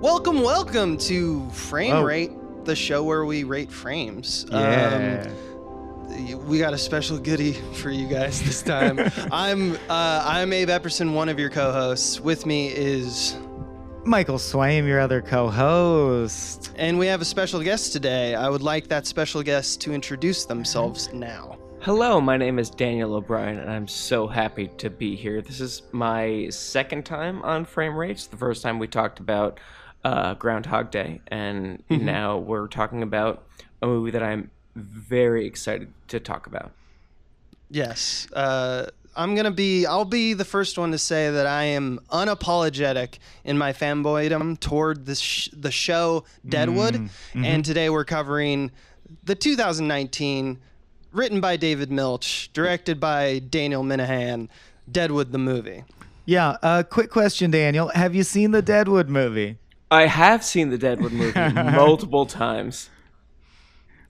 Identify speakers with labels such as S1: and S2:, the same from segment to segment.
S1: Welcome, welcome to Frame
S2: Oh.
S1: Rate, the show where we rate frames.
S2: Yeah.
S1: Um, we got a special goodie for you guys this time. I'm uh, I'm Abe Epperson, one of your co-hosts. With me is,
S2: Michael Swaim, your other co-host.
S1: and we have a special guest today. I would like that special guest to introduce themselves now.
S3: Hello, my name is Daniel O'Brien, and I'm so happy to be here. This is my second time on Frame Rates. The first time we talked about uh, Groundhog Day, and now we're talking about a movie that I'm very excited to talk about.
S1: Yes. Uh, I'm gonna be. I'll be the first one to say that I am unapologetic in my fanboydom toward the sh- the show Deadwood, and today we're covering the 2019, written by David Milch, directed by Daniel Minahan, Deadwood the movie.
S2: Yeah, uh, quick question, Daniel. Have you seen the Deadwood movie?
S3: I have seen the Deadwood movie multiple times.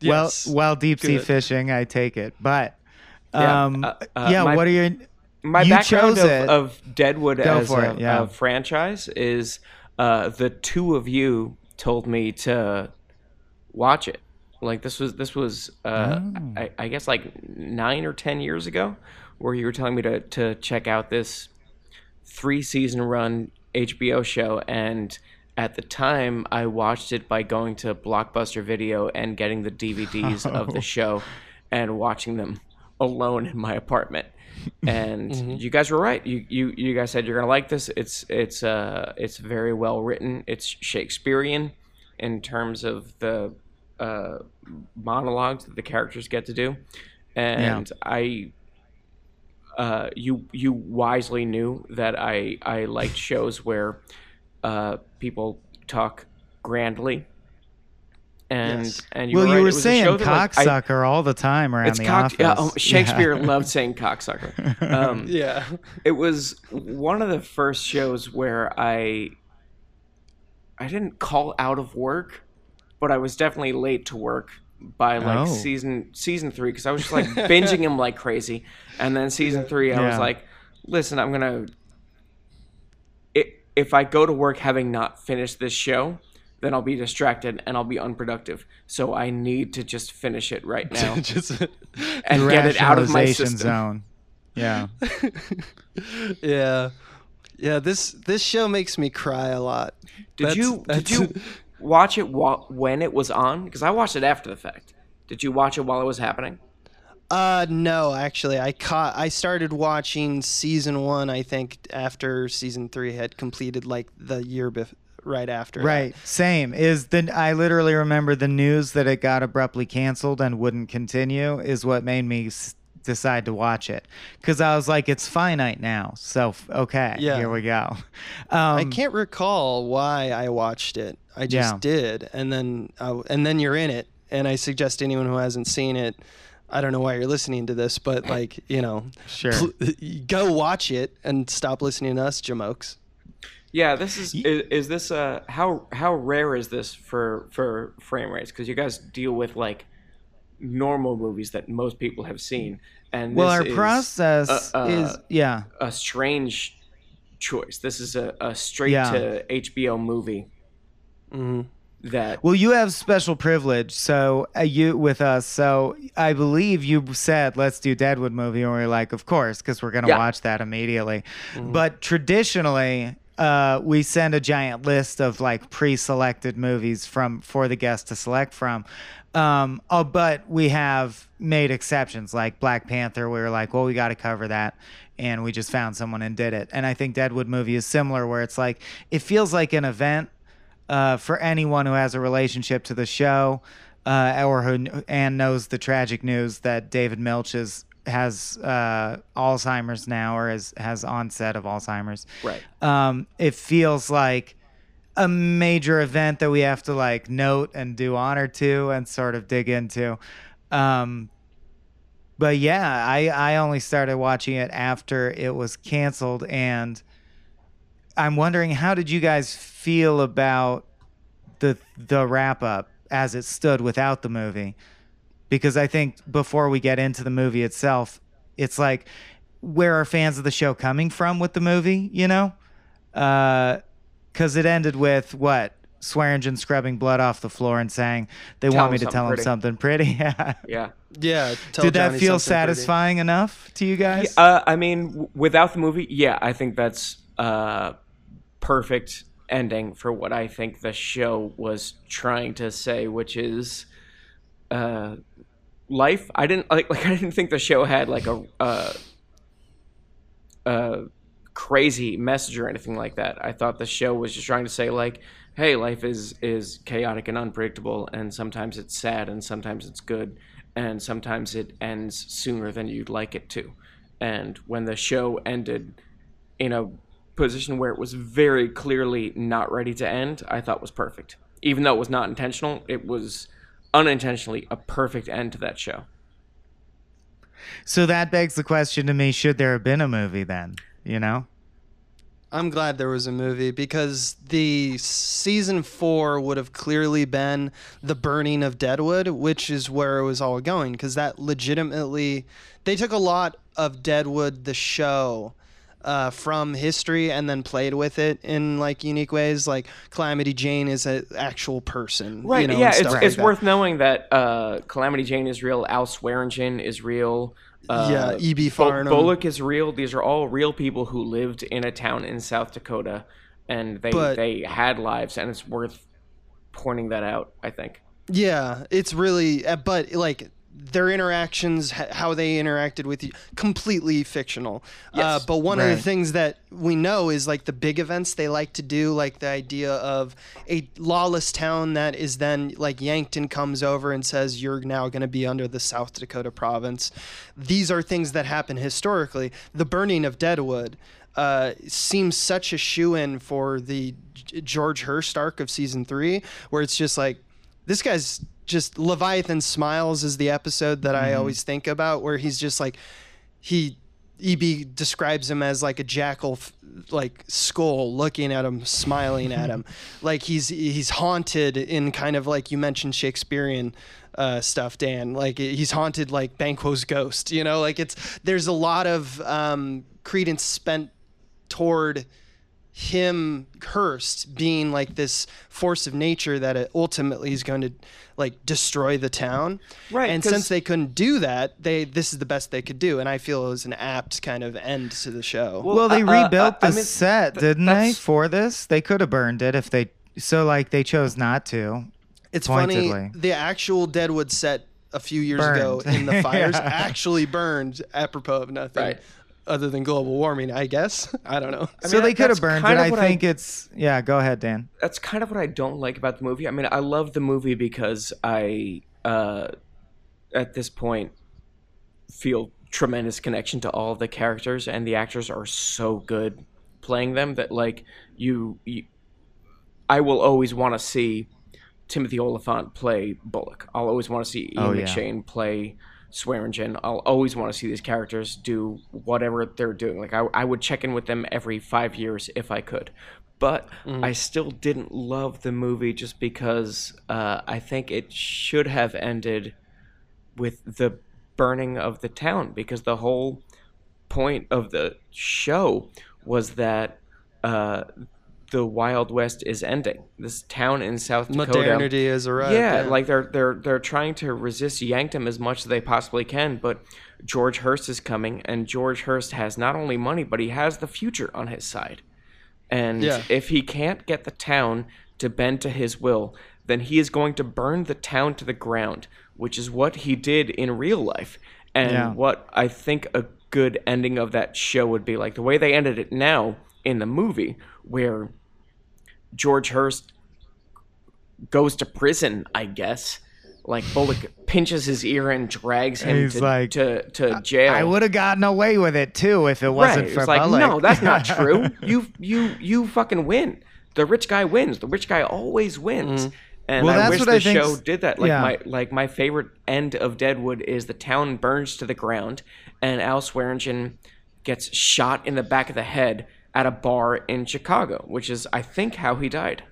S1: Yes.
S2: Well, while deep sea
S1: Good.
S2: fishing, I take it. But,
S3: Yeah,
S2: um,
S3: uh, uh,
S2: yeah,
S3: my-
S2: what are your...
S3: My
S2: You
S3: background of, of Deadwood
S2: Go
S3: as a,
S2: it, yeah.
S3: a franchise is uh, the two of you told me to watch it. Like this was this was uh,
S2: Oh.
S3: I, I guess like nine or ten years ago, where you were telling me to to check out this three season run HBO show, and at the time I watched it by going to Blockbuster Video and getting the DVDs of
S2: Oh.
S3: the show and watching them alone in my apartment. And you guys were right. You, you you guys said you're gonna like this. It's it's uh it's very well written. It's Shakespearean in terms of the uh, monologues that the characters get to do, and I uh, you you wisely knew that I I liked shows where uh, people talk grandly, and
S1: Yes.
S3: and you
S2: well,
S3: were
S2: you
S3: right.
S2: were
S3: was a
S2: saying
S3: that, like,
S2: cocksucker all the time around
S3: it's
S2: the
S3: cock.
S2: office.
S3: Yeah, oh, Shakespeare
S2: Yeah.
S3: loved saying cocksucker. Um,
S1: Yeah.
S3: it was one of the first shows where I I didn't call out of work, but I was definitely late to work by like
S2: Oh.
S3: season season three because I was just like binging him like crazy, and then season three I was like, listen, I'm gonna. I- If I go to work having not finished this show, then I'll be distracted and I'll be unproductive. So I need to just finish it right now
S1: Just.
S3: and get it out of my
S2: rationalization
S3: system.
S2: zone. Yeah.
S1: yeah. Yeah. This this show makes me cry a lot.
S3: Did
S1: That's-
S3: you did you watch it wa- when it was on? Because I watched it after the fact. Did you watch it while it was happening?
S1: Uh no, actually, I caught. I started watching season one. I think after season three had completed, like the year bef- right after. that.
S2: Right. Same. Is the I literally remember the news that it got abruptly canceled and wouldn't continue is what made me s- decide to watch it because I was like, it's finite now. So okay,
S1: Yeah.
S2: here we go.
S1: I
S2: Um,
S1: can't recall why I watched it. I just
S2: Yeah.
S1: did, and then uh, and then you're in it. And I suggest anyone who hasn't seen it. I don't know why you're listening to this, but like you know,
S2: Sure.
S1: pl- go watch it and stop listening to us, jamokes.
S3: Yeah, this is is, is this uh how how rare is this for for frame rates? Because you guys deal with like normal movies that most people have seen, and
S2: well,
S3: this
S2: our
S3: is
S2: process
S3: uh, uh,
S2: is yeah.
S3: a strange choice. This is a, a straight
S2: Yeah.
S3: to HBO movie
S1: hmm
S3: that
S2: Well, you have special privilege, so uh, you with us. So I believe you said let's do Deadwood movie, and we are like, of course, because we're gonna
S3: Yeah.
S2: watch that immediately. But traditionally, uh, we send a giant list of like pre-selected movies from for the guest to select from. Um, oh, but we have made exceptions, like Black Panther. We were like, well, we got to cover that. And we just found someone and did it. And I think Deadwood movie is similar, where it's like it feels like an event uh, for anyone who has a relationship to the show uh, or who and knows the tragic news that David Milch is, has uh, Alzheimer's now or has, has onset of Alzheimer's.
S3: Right.
S2: Um, it feels like a major event that we have to like note and do honor to and sort of dig into. Um, but yeah, I, I only started watching it after it was canceled and I'm wondering how did you guys feel about the the wrap up as it stood without the movie? Because I think before we get into the movie itself, it's like where are fans of the show coming from with the movie, you know? Uh cuz it ended with what? Swearengen scrubbing blood off the floor and saying they
S3: Tell
S2: want me to tell him
S3: something pretty.
S2: something pretty. Yeah.
S3: Yeah.
S1: Yeah. tell
S2: Did that
S1: Johnny
S2: feel
S1: something pretty.
S2: satisfying enough to you guys?
S3: Uh, I mean, w- without the movie, yeah, I think that's uh, perfect ending for what I think the show was trying to say, which is uh, life. I didn't like, like I didn't think the show had like a uh, a crazy message or anything like that. I thought the show was just trying to say like, hey, life is is chaotic and unpredictable, and sometimes it's sad, and sometimes it's good, and sometimes it ends sooner than you'd like it to. And when the show ended in a position where it was very clearly not ready to end, I thought was perfect. Even though it was not intentional, it was unintentionally a perfect end to that show.
S2: So that begs the question to me: Should there have been a movie then? You know?
S1: I'm glad there was a movie because the season four would have clearly been the burning of Deadwood, which is where it was all going. Because that legitimately, they took a lot of Deadwood, the show, uh, from history and then played with it in like unique ways. Like Calamity Jane is an actual person,
S3: Right.
S1: You know,
S3: yeah. It's, it's
S1: like that.
S3: worth knowing that uh, Calamity Jane is real. Al Swearengen is real. Uh,
S1: Yeah, E.B. Farnum.
S3: Bullock is real. These are all real people who lived in a town in South Dakota, and they
S1: But-
S3: they had lives, and it's worth pointing that out. I think.
S1: Yeah, it's really, uh, but like their interactions, how they interacted with you, completely fictional. Uh,
S3: Yes.
S1: but one of the things that we know is like the big events they like to do, like the idea of a lawless town that is then like Yankton comes over and says, You're now going to be under the South Dakota province. These are things that happen historically. The burning of Deadwood. Uh, seems such a shoe in for the George Hearst arc of season three, where it's just like this guy's just Leviathan Smiles is the episode that I always think about where he's just like he EB describes him as like a jackal f- like skull looking at him smiling at him. Like he's he's haunted in kind of like you mentioned Shakespearean uh, stuff Dan. Like he's haunted like Banquo's ghost you know? Like it's there's a lot of um, credence spent toward him cursed being like this force of nature that it ultimately is going to like destroy the town.
S3: Right,
S1: And since they couldn't do that, they this is the best they could do, and I feel it was an apt kind of end to the show.
S2: Well, they
S3: uh, uh,
S2: rebuilt
S3: I
S2: the
S3: mean,
S2: set,
S3: th-
S2: didn't they? For this, they could have burned it if they. So like they chose not to.
S1: it's funny, the actual Deadwood set a few years ago in the fires
S2: Yeah.
S1: actually burned apropos of nothing.
S3: Right.
S1: Other than global warming, I guess. I don't know.
S2: so
S3: mean,
S2: they could have burned
S3: kind
S2: it. I
S3: what I-
S2: think it's yeah. Go ahead, Dan.
S3: that's kind of what I don't like about the movie. I mean, I love the movie because I, uh, at this point, feel tremendous connection to all the characters, and the actors are so good playing them that like you, you I will always want to see Timothy Olyphant play Bullock. I'll always want to see Ian
S2: Oh, yeah.
S3: McShane play Swearengen. I'll always want to see these characters do whatever they're doing. Like I, I would check in with them every five years if I could. But I still didn't love the movie just because uh, I think it should have ended with the burning of the town because the whole point of the show was that uh, the Wild West is ending. This town in South Dakota.
S1: Modernity is arrived.
S3: Yeah, like they're they're they're trying to resist Yankton as much as they possibly can, but George Hearst is coming, and George Hearst has not only money, but he has the future on his side. And
S1: Yeah.
S3: if he can't get the town to bend to his will, then he is going to burn the town to the ground, which is what he did in real life. And
S2: Yeah.
S3: what I think a good ending of that show would be like the way they ended it now in the movie, where George Hearst goes to prison, I guess. Like Bullock pinches his ear and drags him
S2: He's
S3: to,
S2: like,
S3: to to jail.
S2: I would have gotten away with it too if it wasn't for
S3: It's like,
S2: Bullock.
S3: no, that's not true. you you you fucking win. The rich guy wins. The rich guy always wins. Mm-hmm. And
S2: Well,
S3: I
S2: that's
S3: wish
S2: what
S3: the
S2: I think
S3: show did that. Like
S2: yeah.
S3: my like my favorite end of Deadwood is the town burns to the ground, and Al Swearengen gets shot in the back of the head at a bar in Chicago, which is I think how he died.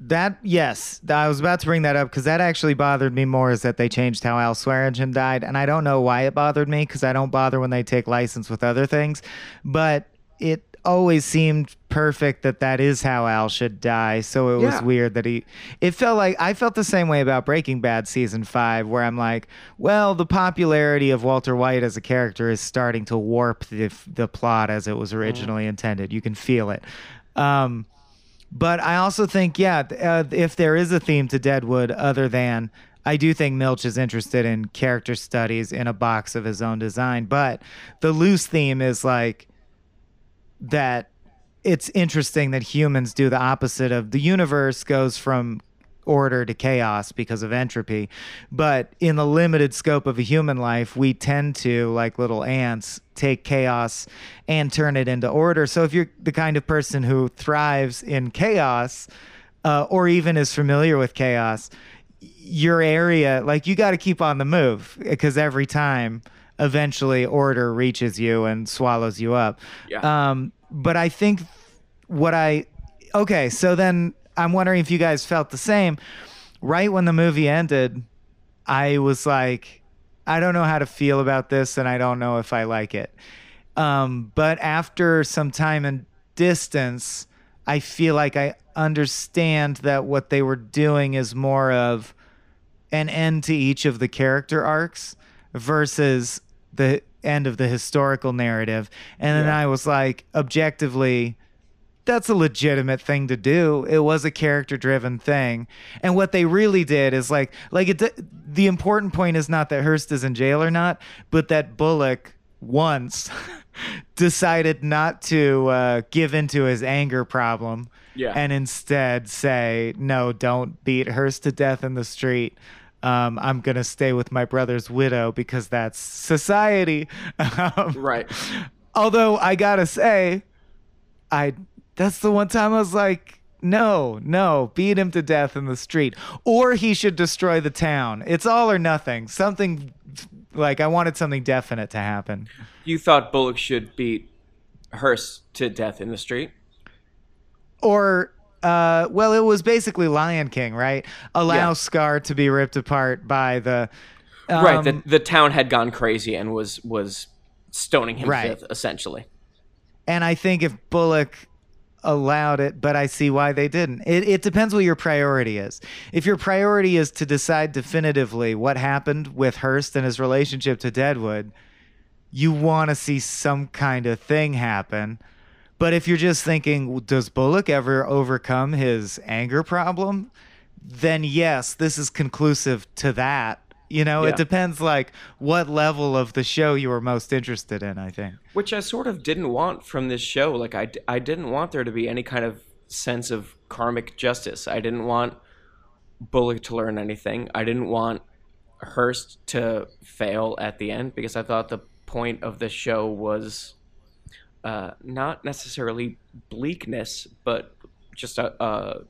S2: That yes, I was about to bring that up because that actually bothered me more. Is that they changed how Al Swearengen died, and I don't know why it bothered me because I don't bother when they take license with other things, but it always seemed perfect that that is how Al should die. So it was
S3: Yeah.
S2: weird that he. It felt like I felt the same way about Breaking Bad season five, where I'm like, well, the popularity of Walter White as a character is starting to warp the the plot as it was originally intended. You can feel it. Um, but I also think, yeah, uh, if there is a theme to Deadwood other than I do think Milch is interested in character studies in a box of his own design, but the loose theme is like that it's interesting that humans do the opposite of the universe goes from order to chaos because of entropy. But in the limited scope of a human life we tend to like little ants take chaos and turn it into order. So if you're the kind of person who thrives in chaos uh, or even is familiar with chaos your area like you got to keep on the move because every time eventually order reaches you and swallows you up.
S3: Yeah.
S2: um but i think what i okay so then i'm wondering if you guys felt the same. Right when the movie ended i was like i don't know how to feel about this and i don't know if i like it. Um but after some time and distance i feel like i understand that what they were doing is more of an end to each of the character arcs versus the end of the historical narrative. And then
S3: Yeah.
S2: I was like, objectively, that's a legitimate thing to do. It was a character driven thing. And what they really did is like, like it, the important point is not that Hearst is in jail or not, but that Bullock once decided not to uh, give into his anger problem
S3: Yeah.
S2: and instead say, no, don't beat Hearst to death in the street. Um, I'm going to stay with my brother's widow because that's society. Um,
S3: right.
S2: Although I got to say, I that's the one time I was like, no, no, beat him to death in the street. Or he should destroy the town. It's all or nothing. Something like I wanted something definite to happen.
S3: You thought Bullock should beat Hearst to death in the street?
S2: or uh, well, it was basically Lion King, right? Allow
S3: Yeah.
S2: Scar to be ripped apart by the
S3: right.
S2: um,
S3: The, the town had gone crazy and was was stoning him
S2: Right.
S3: to death, essentially.
S2: and I think if Bullock allowed it, but I see why they didn't. It, it depends what your priority is. If your priority is to decide definitively what happened with Hearst and his relationship to Deadwood, you want to see some kind of thing happen. But if you're just thinking, does Bullock ever overcome his anger problem? Then yes, this is conclusive to that. You know,
S3: Yeah.
S2: it depends like what level of the show you were most interested in, I think.
S3: Which I sort of didn't want from this show. Like, I I didn't want there to be any kind of sense of karmic justice. I didn't want Bullock to learn anything. I didn't want Hearst to fail at the end because I thought the point of the show was uh, not necessarily bleakness, but just a, a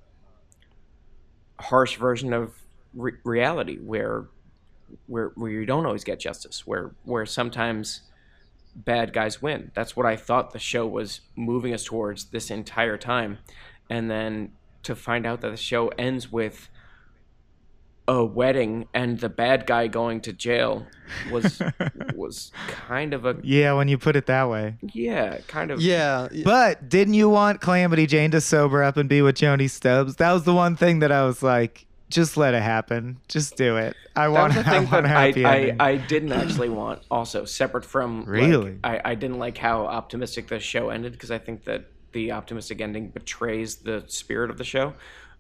S3: harsh version of re- reality where, where where you don't always get justice, where where sometimes bad guys win. That's what I thought the show was moving us towards this entire time. And then to find out that the show ends with a wedding and the bad guy going to jail was was kind of a
S2: Yeah, when you put it that way.
S3: yeah, kind of
S1: Yeah.
S2: But didn't you want Calamity Jane to sober up and be with Joanie Stubbs? That was the one thing that I was like, just let it happen. Just do it. I
S3: that
S2: want,
S3: was the
S2: I
S3: thing that
S2: happy
S3: I,
S2: ending.
S3: I didn't actually want also separate from like,
S2: Really?
S3: I, I didn't like how optimistic the show ended because I think that the optimistic ending betrays the spirit of the show.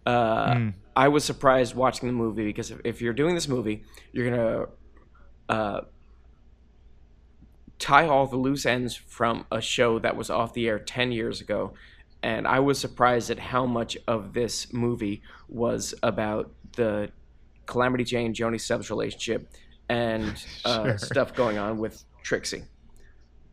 S3: Uh,
S2: Hmm.
S3: I was surprised watching the movie because if, if you're doing this movie, you're gonna uh, tie all the loose ends from a show that was off the air 10 years ago. And I was surprised at how much of this movie was about the Calamity Jane Joanie Stubbs relationship and uh,
S2: Sure.
S3: stuff going on with Trixie.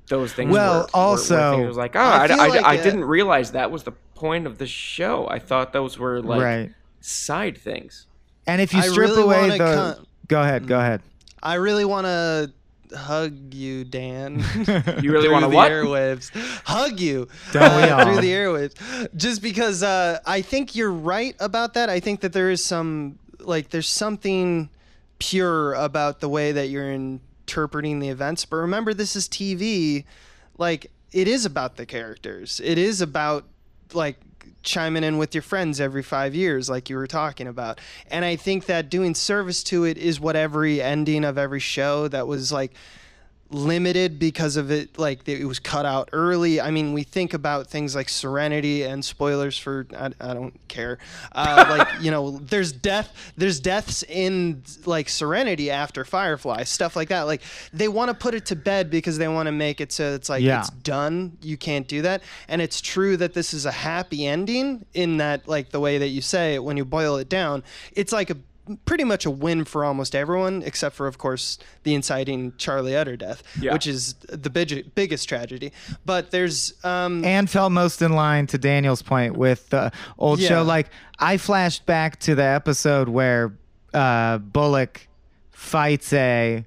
S3: Those things.
S2: Well,
S3: were, were- were
S2: also-
S3: things was like, oh,
S1: I
S3: I, I-
S1: like
S3: I
S1: it-
S3: didn't realize that was the point of the show. I thought those were like
S2: right.
S3: Side things.
S2: And if you
S1: I
S2: strip
S1: really
S2: away the.
S1: con-
S2: go ahead, go ahead.
S1: I really want to hug you, Dan.
S3: You really want to
S1: the
S3: what?
S1: airwaves? Hug you
S2: Don't we all?
S1: through the airwaves? Just because uh, I think you're right about that. I think that there is some like there's something pure about the way that you're interpreting the events. But remember, this is TV. Like it is about the characters. It is about like chiming in with your friends every five years, like you were talking about. And I think that doing service to it is what every ending of every show that was like limited because of it like it was cut out early. I mean we think about things like serenity and spoilers for i, I don't care. Uh, like you know there's death there's deaths in like serenity after firefly stuff like that. Like they want to put it to bed because they want to make it so it's like
S2: Yeah.
S1: it's done. You can't do that. And it's true that this is a happy ending in that like the way that you say it when you boil it down. It's like a pretty much a win for almost everyone except for of course the inciting charlie utter death
S3: Yeah.
S1: which is the big, biggest tragedy but there's um
S2: and felt most in line to Daniel's point with the old
S1: Yeah.
S2: show. Like I flashed back to the episode where uh, Bullock fights a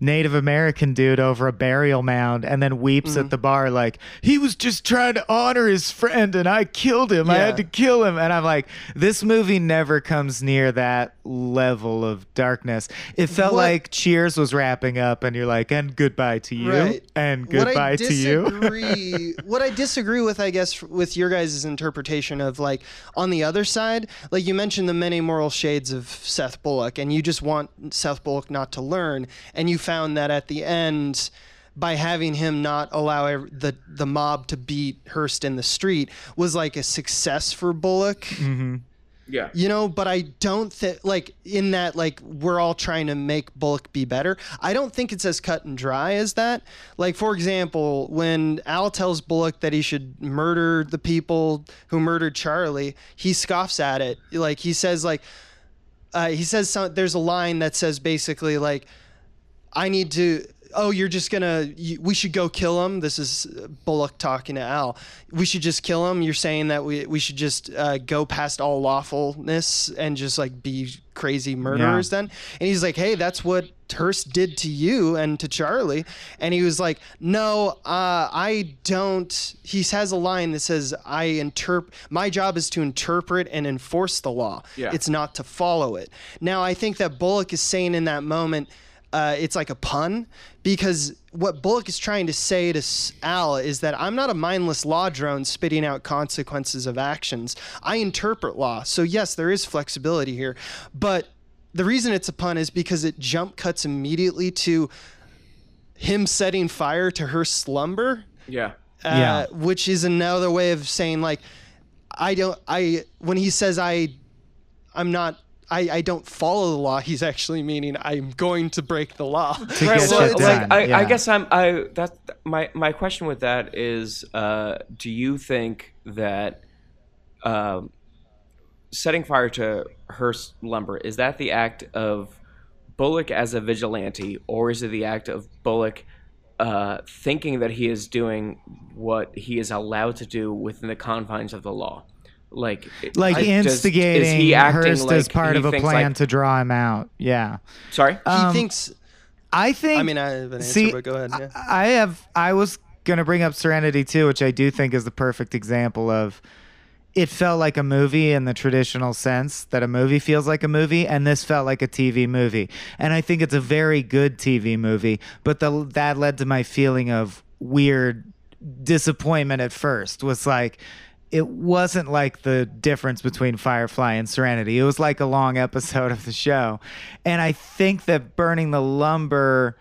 S2: Native American dude over a burial mound and then weeps
S1: Mm-hmm.
S2: at the bar like he was just trying to honor his friend and I killed him. I had to kill him. And I'm like, this movie never comes near that level of darkness. It felt
S1: What-
S2: like Cheers was wrapping up and you're like, and goodbye to you.
S1: Right.
S2: And goodbye to you.
S1: disagree, what I disagree with, I guess, with your guys' interpretation of like on the other side, like you mentioned the many moral shades of Seth Bullock, and you just want Seth Bullock not to learn, and you found that at the end. By having him not allow the the mob to beat Hearst in the street was like a success for Bullock. Mm-hmm.
S3: Yeah.
S1: You know, but I don't think like in that like we're all trying to make Bullock be better. I don't think it's as cut and dry as that. Like for example, when Al tells Bullock that he should murder the people who murdered Charlie, he scoffs at it. Like he says like uh, he says some, there's a line that says basically like I need to. Oh, you're just gonna. You, we should go kill him. This is Bullock talking to Al. We should just kill him. You're saying that we we should just uh, go past all lawfulness and just like be crazy murderers then. And he's like, hey, that's what Hearst did to you and to Charlie. And he was like, no, uh, I don't. He has a line that says, I interpret. My job is to interpret and enforce the law.
S3: Yeah.
S1: It's not to follow it. Now, I think that Bullock is saying in that moment, uh, it's like a pun because what Bullock is trying to say to Al is that I'm not a mindless law drone spitting out consequences of actions. I interpret law. So, yes, there is flexibility here. But the reason it's a pun is because it jump cuts immediately to him setting fire to Hearst lumber
S3: Yeah.
S1: uh,
S2: Yeah.
S1: which is another way of saying like I don't I when he says I I'm not I, I don't follow the law he's actually meaning I'm going to break the law
S2: To
S3: Right,
S2: get
S3: well,
S2: shit done.
S3: I, I
S2: yeah.
S3: guess I'm I that my my question with that is uh, do you think that um, setting fire to Hearst lumber is that the act of Bullock as a vigilante or is it the act of Bullock uh, thinking that he is doing what he is allowed to do within the confines of the law like
S2: like
S3: I- does-
S2: instigating
S3: is he acting
S2: Hearst as part of a plan
S3: like-
S2: to draw him out. Yeah.
S3: sorry
S2: Um,
S1: he thinks
S2: I think.
S1: I mean I have an answer
S2: see,
S1: but go ahead yeah.
S2: I I have. I was gonna bring up Serenity too, which I do think is the perfect example of. It felt like a movie in the traditional sense that a movie feels like a movie, and this felt like a TV movie. And I think it's a very good TV movie, but the that led to my feeling of weird disappointment at first. Was like it wasn't like the difference between Firefly and Serenity. It was like a long episode of the show. And I think that burning the lumber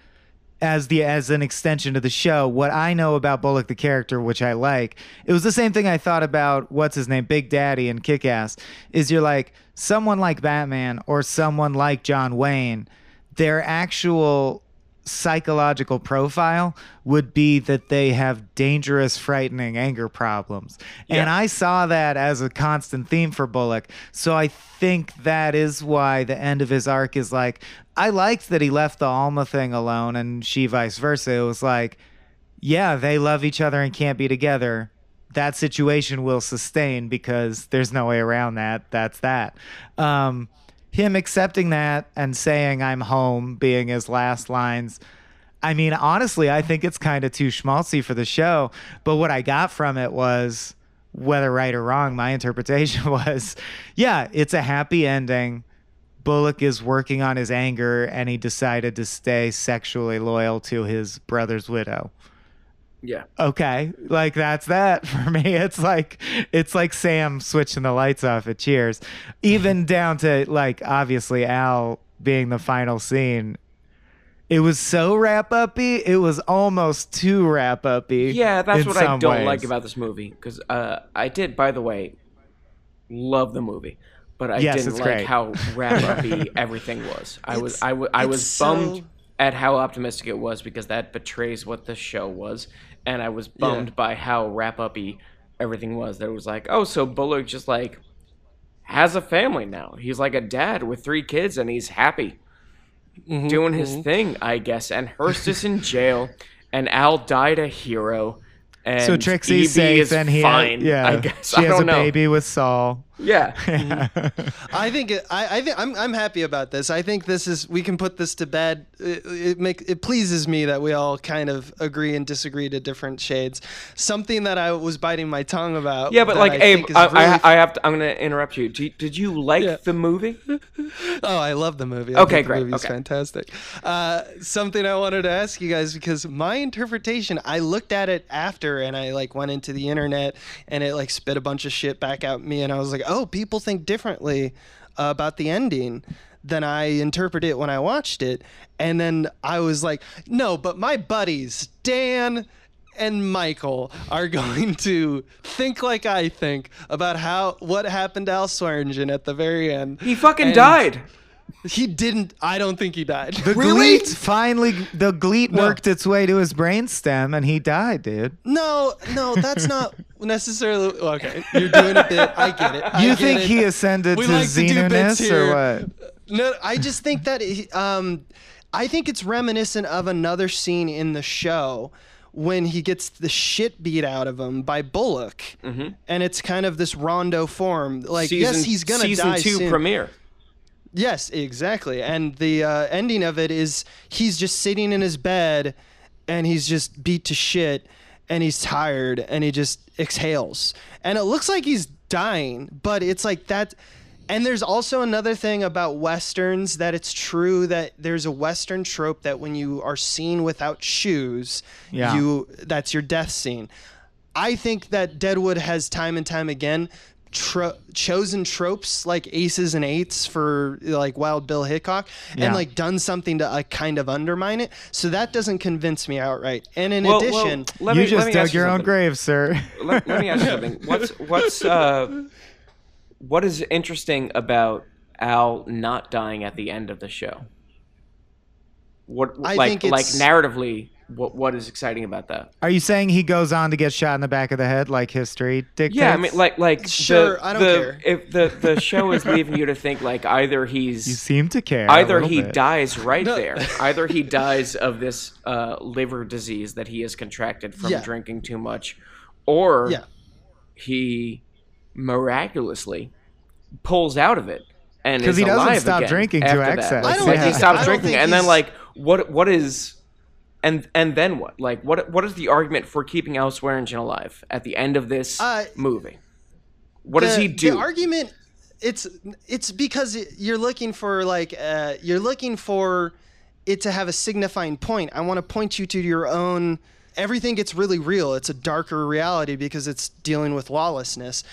S2: as the as an extension to the show, what I know about Bullock the character, which I like, it was the same thing I thought about what's his name, Big Daddy and Kick Ass, is you're like someone like Batman or someone like John Wayne, their actual psychological profile would be that they have dangerous, frightening anger problems. And I saw that as a constant theme for Bullock. So I think that is why the end of his arc is like, I liked that he left the Alma thing alone and she vice versa. It was like, yeah, they love each other and can't be together. That situation will sustain because there's no way around that. That's that. Um, him accepting that and saying I'm home being his last lines. I mean, honestly, I think it's kind of too schmaltzy for the show. But what I got from it was, whether right or wrong, my interpretation was, yeah, it's a happy ending. Bullock is working on his anger and he decided to stay sexually loyal to his brother's widow.
S3: Yeah.
S2: okay like that's that for me it's like it's like sam switching the lights off at cheers even down to like obviously al being the final scene it was so wrap uppy it was almost too wrap uppy
S3: Yeah, that's what I don't
S2: ways.
S3: like about this movie because uh, I did, by the way, love the movie, but I
S2: Yes,
S3: didn't like
S2: great.
S3: how wrap uppy everything was. I was
S1: It's-
S3: I, w- I was
S1: so-
S3: bummed at how optimistic it was because that betrays what the show was, and I was bummed
S1: Yeah.
S3: by how wrap uppy everything was. That it was like, oh, so Bullock just like has a family now. He's like a dad with three kids, and he's happy
S1: Mm-hmm,
S3: doing his thing, I guess. And Hearst is in jail, and Al died a hero. And
S2: so trixie's
S3: EB
S2: safe
S3: is
S2: and he
S3: fine.
S2: yeah
S3: I guess
S2: she
S3: I
S2: has a
S3: know.
S2: baby with Sol
S3: Yeah,
S1: I think it, I, I think I'm, I'm happy about this. I think this is we can put this to bed. It, it make it pleases me that we all kind of agree and disagree to different shades. Something that I was biting my tongue about.
S3: yeah, but like,
S1: I
S3: Abe, I,
S1: really
S3: I, I, have to. I'm gonna interrupt you. Did, did you like
S1: Yeah.
S3: the movie?
S1: Oh, I love the movie. I
S3: Okay,
S1: think the
S3: great,
S1: movie's
S3: okay.
S1: fantastic. Uh, something I wanted to ask you guys because my interpretation, I looked at it after and I like went into the internet and it like spit a bunch of shit back at me and I was like, oh, people think differently uh, about the ending than I interpreted it when I watched it. And then I was like, no, but my buddies, Dan and Michael are going to think like I think about how what happened to Al Swearengen at the very end.
S3: He fucking
S1: And-
S3: died.
S1: He didn't. I don't think he died.
S2: the
S1: really?
S2: gleet finally the gleet
S1: No.
S2: worked its way to his brainstem and he died dude
S1: No, no, that's not necessarily okay. You're doing a bit. I get it. I
S2: you
S1: get
S2: think
S1: it.
S2: he ascended
S1: We
S2: to
S1: like to do bits
S2: xenoness
S1: here.
S2: or what
S1: No, I just think that he- um, I think it's reminiscent of another scene in the show when he gets the shit beat out of him by Bullock, and it's kind of this rondo form. Like,
S3: season,
S1: yes, he's gonna
S3: season
S1: die
S3: two
S1: soon.
S3: premiere.
S1: Yes, exactly. And the uh, ending of it is he's just sitting in his bed and he's just beat to shit and he's tired and he just exhales. And it looks like he's dying, but it's like that. And there's also another thing about westerns that it's true that there's a western trope that when you are seen without shoes,
S2: Yeah.
S1: you that's your death scene. I think that Deadwood has time and time again tro- chosen tropes like aces and eights for like Wild Bill Hickok
S2: Yeah.
S1: and like done something to like kind of undermine it. So that doesn't convince me outright. And in
S3: Well,
S1: addition,
S3: well, let
S2: you just
S3: let me
S2: dug
S3: ask you
S2: your own grave sir
S3: let, let me ask you something. What's what's uh, what is interesting about Al not dying at the end of the show? What
S1: I
S3: like
S1: think
S3: like narratively? What what is exciting about that?
S2: Are you saying he goes on to get shot in the back of the head like history dictates?
S3: Yeah, I mean, like like
S1: Sure,
S3: the,
S1: I don't
S3: the,
S1: care.
S3: If the the show is leaving you to think like either he's
S2: you seem to care.
S3: either he
S2: bit.
S3: dies right
S1: No.
S3: there either he dies of this uh, liver disease that he has contracted from
S1: Yeah.
S3: drinking too much or
S1: yeah.
S3: he miraculously pulls out of it and
S2: 'Cause
S3: is
S2: he doesn't
S3: alive
S2: stop drinking to
S3: after that.
S2: excess.
S1: I don't
S3: like
S2: Yeah.
S3: he stops drinking and then like what what is and and then what like what what is the argument for keeping Al Swearengen alive at the end of this
S1: Uh,
S3: movie what does he do
S1: The argument it's it's because you're looking for like uh, you're looking for it to have a signifying point. I want to point you to your own. Everything gets really real. It's a darker reality because it's dealing with lawlessness.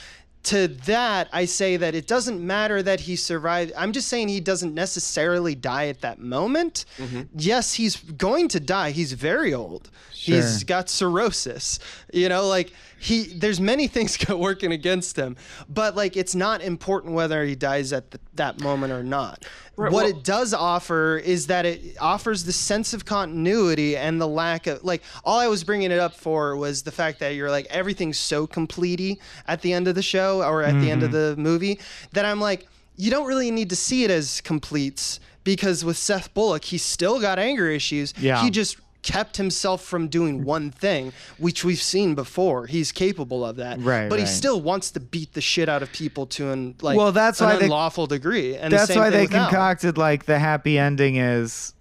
S1: To that, I say that it doesn't matter that he survived. I'm just saying he doesn't necessarily die at that moment. Mm-hmm. Yes, he's going to die. He's very old. He's got cirrhosis. You know, like he there's many things working against him, but like it's not important whether he dies at the, that moment or not.
S3: Right,
S1: what
S3: well-
S1: it does offer is that it offers the sense of continuity and the lack of like all I was bringing it up for was the fact that you're like everything's so complete at the end of the show or at the end of mm-hmm. the movie that I'm like you don't really need to see it as completes because with Seth Bullock he's still got anger issues.
S2: Yeah.
S1: He just kept himself from doing one thing, which we've seen before. He's capable of that.
S2: Right,
S1: But he still wants to beat the shit out of people to an like
S2: Well, that's
S1: an
S2: why they-
S1: unlawful degree. And the
S2: That's
S1: same
S2: why they
S1: Al.
S2: concocted like the happy ending is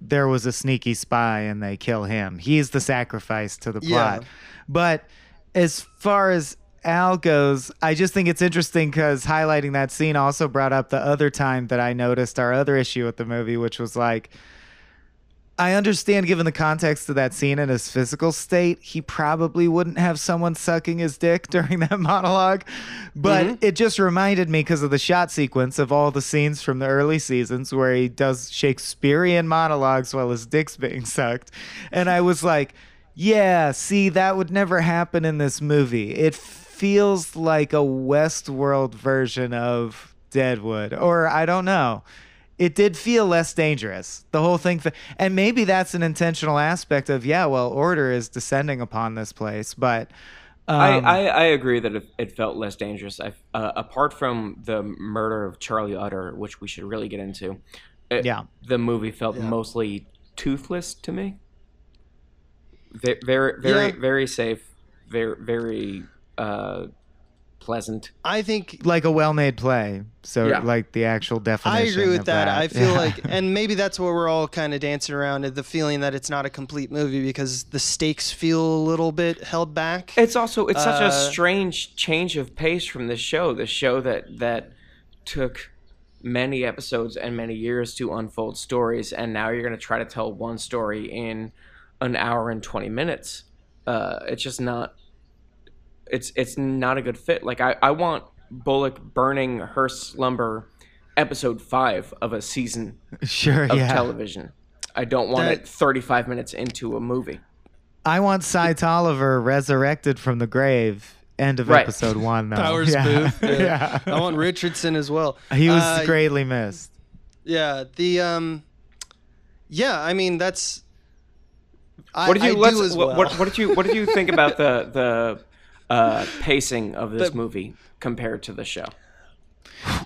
S2: there was a sneaky spy and they kill him. He's the sacrifice to the plot.
S1: Yeah.
S2: But as far as Al goes, I just think it's interesting because highlighting that scene also brought up the other time that I noticed our other issue with the movie, which was like I understand, given the context of that scene and his physical state, he probably wouldn't have someone sucking his dick during that monologue. But
S1: Mm-hmm.
S2: it just reminded me, because of the shot sequence of all the scenes from the early seasons where he does Shakespearean monologues while his dick's being sucked. And I was like, yeah, see, that would never happen in this movie. It feels like a Westworld version of Deadwood, or I don't know it did feel less dangerous. The whole thing, fe- and maybe that's an intentional aspect of yeah. Well, order is descending upon this place, but um,
S3: I, I, I agree that it, it felt less dangerous. I, uh, apart from the murder of Charlie Utter, which we should really get into, it-
S2: Yeah.
S3: the movie felt mostly toothless to me. Ve- Very, very,
S1: Yeah.
S3: very safe. Very, very uh, pleasant.
S1: I think
S2: like a well-made play. So
S3: Yeah.
S2: like the actual definition.
S1: I agree with
S2: of
S1: that. I feel
S2: Yeah.
S1: like, and maybe that's what we're all kind of dancing around the feeling that it's not a complete movie because the stakes feel a little bit held back.
S3: It's also it's such a
S1: Uh,
S3: strange change of pace from the show. The show that that took many episodes and many years to unfold stories, and now you're going to try to tell one story in an hour and twenty minutes. Uh, it's just not. It's it's not a good fit. Like I I want Bullock burning Hearst lumber, episode five of a season
S2: sure,
S3: of
S2: yeah.
S3: television. I don't want
S1: That-
S3: it 35 minutes into a movie.
S2: I want Cy Tolliver resurrected from the grave. End of
S3: Right.
S2: episode one, though.
S1: Powers
S2: yeah.
S1: Boothe. Yeah.
S2: yeah.
S1: I want Richardson as well.
S2: He was
S1: Uh,
S2: greatly missed.
S1: Yeah, the um, yeah. I mean, that's. I,
S3: What did you
S1: I do as
S3: what,
S1: well.
S3: what, what did you what did you think about the the uh, pacing of this
S1: The-
S3: movie compared to the show?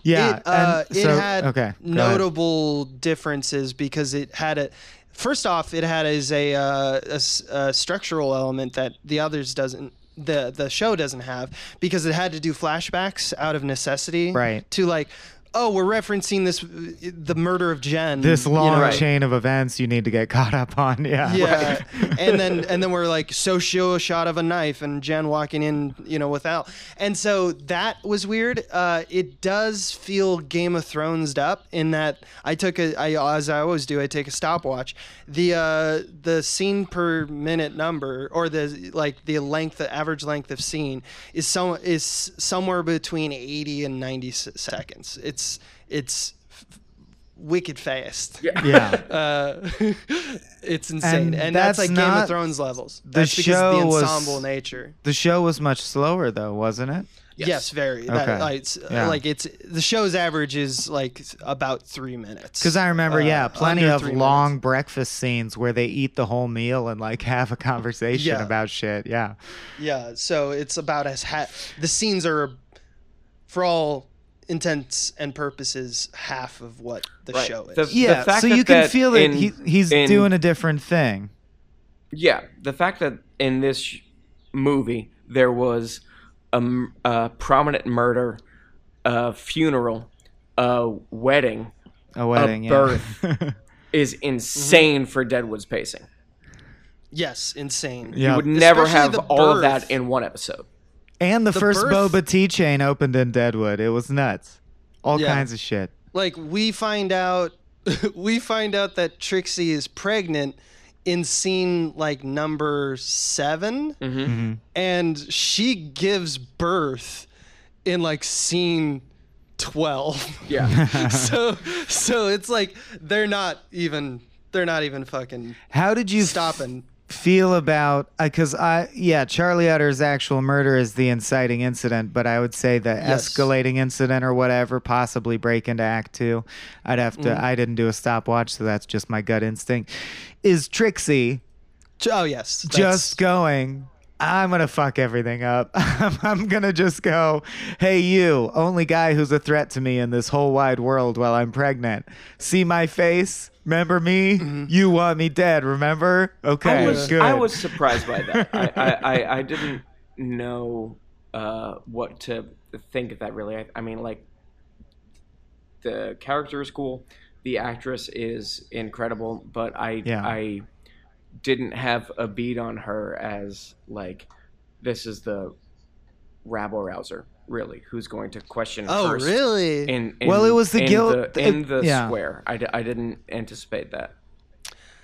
S2: Yeah.
S1: it, uh,
S2: and
S1: it
S2: so-
S1: had
S2: okay, go ahead.
S1: notable differences because it had a. First off, it had as a, uh, a s- a structural element that the others doesn't. The the show doesn't have because it had to do flashbacks out of necessity.
S2: Right.
S1: To like, oh, we're referencing this, the murder of Jen.
S2: This
S1: you know,
S2: long
S3: Right.
S2: chain of events you need to get caught up on. Yeah.
S1: Yeah, and then and then we're like, so show a shot of a knife and Jen walking in, you know, without, and so that was weird. Uh, it does feel Game of Thrones up in that I took a, I as I always do, I take a stopwatch. The uh, the scene per minute number or the like the length, the average length of scene is some is somewhere between eighty and ninety seconds. It's it's f- wicked fast.
S2: Yeah.
S1: Uh, it's insane,
S2: And
S1: and, that's,
S2: that's
S1: like Game of Thrones levels.
S2: the
S1: That's because
S2: show
S1: of the
S2: was-
S1: ensemble nature.
S2: The show was much slower though, wasn't it?
S1: Yes, very. That,
S2: Okay.
S1: like, it's,
S2: Yeah.
S1: like it's the show's average is like about three minutes.
S2: Because I remember,
S1: Uh,
S2: yeah, plenty of long
S1: minutes.
S2: breakfast scenes where they eat the whole meal and like have a conversation
S1: Yeah.
S2: about shit. Yeah.
S1: Yeah, so it's about as ha- the scenes are, for all intents and purposes, half of what the
S3: Right.
S1: show is.
S3: The-
S2: Yeah.
S3: fact
S2: so
S3: that-
S2: you can feel that
S3: in-
S2: he, he's
S3: in-
S2: doing a different thing.
S3: Yeah, the fact that in this sh- movie there was a prominent murder, a funeral, a wedding,
S2: A wedding. yeah.
S3: birth. is insane for Deadwood's pacing.
S1: yes, insane.
S2: Yeah.
S3: You would never
S1: Especially
S3: have
S1: the
S3: all of that in one episode.
S2: And the,
S1: The
S2: first
S1: birth-
S2: Boba Tea chain opened in Deadwood. It was nuts. All
S1: Yeah.
S2: kinds of shit.
S1: like we find out we find out that Trixie is pregnant in scene like number 7
S2: Mm-hmm.
S1: and she gives birth in like scene 12
S3: Yeah.
S1: so so it's like they're not even they're not even fucking
S2: How did you stop
S1: stopping
S2: feel about because I yeah Charlie Utter's actual murder is the inciting incident, but I would say the
S1: Yes.
S2: escalating incident or whatever possibly break into Act Two. I'd have to.
S1: Mm-hmm.
S2: I didn't do a stopwatch, so that's just my gut instinct. Is Trixie
S1: oh yes
S2: just going? I'm gonna fuck everything up. I'm gonna just go, hey, you, only guy who's a threat to me in this whole wide world while I'm pregnant. See my face? Remember me? You want me dead, remember? Okay,
S3: I was
S2: good.
S3: I was surprised by that. I, I, I, I didn't know uh, what to think of that really. I, I mean, like the character is cool, the actress is incredible, but I
S2: Yeah.
S3: I didn't have a beat on her as like this is the rabble rouser really who's going to question
S1: oh
S3: first
S1: really
S3: in, in
S2: Well, it was the
S3: in
S2: guilt-
S3: the, in
S2: it-
S3: the
S2: yeah.
S3: square I, d- I didn't anticipate that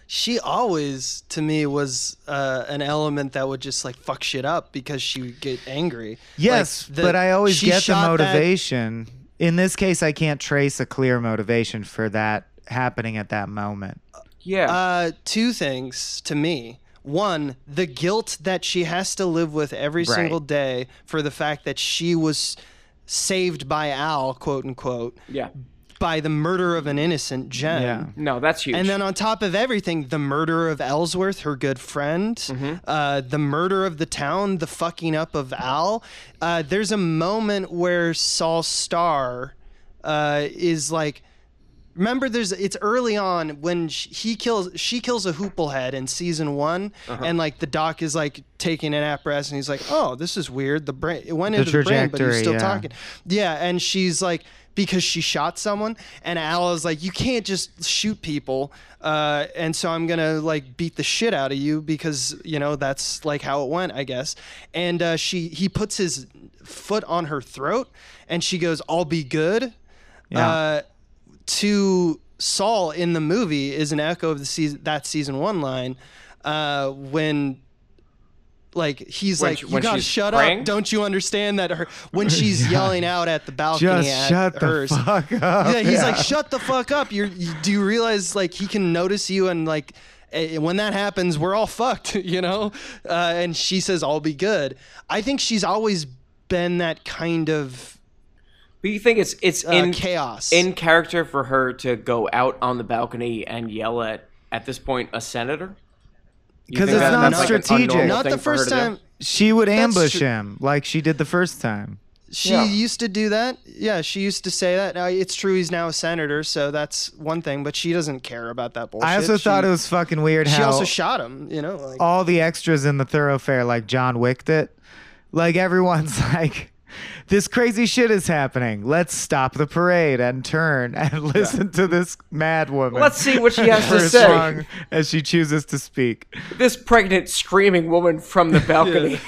S1: she always to me was uh, an element that would just like fuck shit up because she would get angry.
S2: Yes,
S1: Like, the-
S2: but I always get the
S1: shot that-
S2: motivation. In this case, I can't trace a clear motivation for that happening at that moment.
S3: Yeah.
S1: Uh, two things to me. One, the guilt that she has to live with every
S2: Right.
S1: single day for the fact that she was saved by Al, quote unquote,
S3: yeah.
S1: by the murder of an innocent Jen.
S2: Yeah.
S3: No, that's huge.
S1: And then on top of everything, the murder of Ellsworth, her good friend,
S3: Mm-hmm.
S1: uh, the murder of the town, the fucking up of Al. Uh, there's a moment where Sol Star uh, is like, remember, there's it's early on when sh- he kills, she kills a hooplehead in season one,
S3: Uh-huh.
S1: and like the doc is like taking an apparatus, and he's like, oh, this is weird. The brain, it went
S2: The
S1: into the brain, but he's still
S2: yeah.
S1: talking. Yeah, and she's like, because she shot someone, and Al is like, you can't just shoot people, uh, and so I'm gonna like beat the shit out of you because you know that's like how it went, I guess. And uh, she he puts his foot on her throat, and she goes, "I'll be good."
S2: Yeah.
S1: Uh, to Sol in the movie is an echo of the season that season one line uh, when like he's
S3: When
S1: like
S3: she-
S1: you gotta shut
S3: praying?
S1: up don't you understand that her when she's yelling out at the balcony
S2: Just
S1: at
S2: shut the fuck up.
S1: yeah he's like shut the fuck up. You're you, do you realize like he can notice you and like eh, when that happens we're all fucked you know? Uh, and she says i'll be good. I think she's always been that kind of
S3: but you think it's it's
S1: uh,
S3: in
S1: chaos
S3: in character for her to go out on the balcony and yell at at this point a senator? Because
S2: it's
S3: that-
S2: not
S3: that's like
S2: strategic.
S1: not the first time
S2: she would ambush
S1: true.
S2: him like she did the first time.
S1: She
S3: Yeah.
S1: used to do that. Yeah, she used to say that. Now it's true he's now a senator, so that's one thing. But she doesn't care about that bullshit.
S2: I also
S1: She-
S2: thought it was fucking weird how She
S1: also shot him. You know, like
S2: all the extras in the thoroughfare like John Wicked it. Like everyone's like, this crazy shit is happening. Let's stop the parade and turn and listen to this mad woman.
S3: Let's see what she has to say.
S2: as she chooses to speak.
S3: This pregnant screaming woman from the balcony.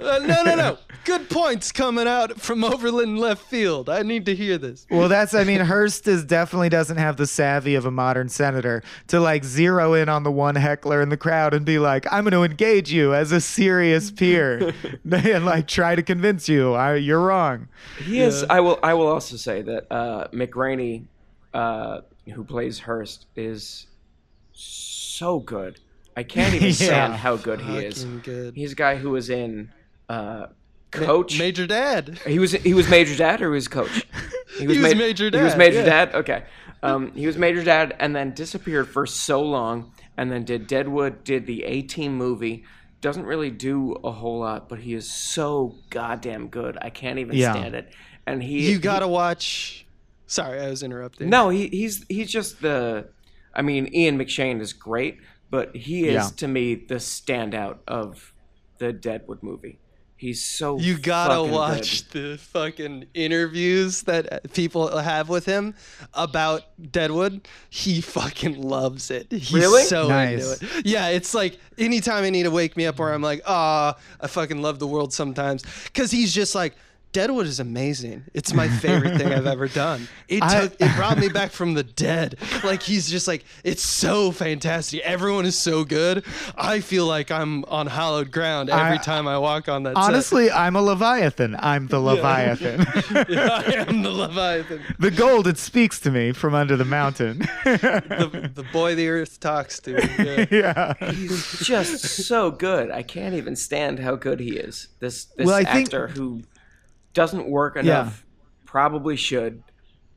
S1: Uh, no, no, no. Good points coming out from Overland left field. I need to hear this.
S2: Well, that's I mean, Hearst is definitely doesn't have the savvy of a modern senator to like zero in on the one heckler in the crowd and be like, "I'm going to engage you as a serious peer," and like try to convince you I, you're wrong.
S3: He is. I will. I will also say that uh, McRaney, uh, who plays Hearst, is so good. I can't even
S2: Yeah.
S3: stand how good he is.
S1: Good.
S3: He's a guy who was in uh, Coach.
S1: Major Dad.
S3: he was. He was Major Dad, or he was Coach. He
S1: was
S3: Ma-
S1: Major Dad.
S3: He was Major
S1: yeah.
S3: Dad. Okay. Um, he was Major Dad, and then disappeared for so long, and then did Deadwood, did the A Team movie. Doesn't really do a whole lot, but he is so goddamn good. I can't even
S2: Yeah.
S3: stand it. And he,
S1: You gotta watch. Sorry, I was interrupting.
S3: no, he, he's he's just the. I mean, Ian McShane is great, but he is
S2: Yeah.
S3: to me the standout of the Deadwood movie. He's so
S1: You gotta
S3: fucking
S1: watch the fucking interviews that people have with him about Deadwood. He fucking loves it. He's
S3: Really?
S1: so
S2: Nice.
S1: into it. Yeah, it's like anytime I need to wake me up where I'm like, ah, I fucking love the world sometimes. Cause he's just like, Deadwood is amazing. It's my favorite thing I've ever done. It
S2: I-
S1: took it brought me back from the dead. Like he's just like, it's so fantastic. Everyone is so good. I feel like I'm on hallowed ground every
S2: I-
S1: time I walk on that set.
S2: Honestly, I'm a Leviathan. I'm the Leviathan.
S1: I am the Leviathan,
S2: the gold, it speaks to me from under the mountain.
S1: the, the boy the earth talks to. Yeah.
S2: yeah.
S3: He's just so good. I can't even stand how good he is. This this
S2: Well, I think-
S3: actor who doesn't work enough, probably should,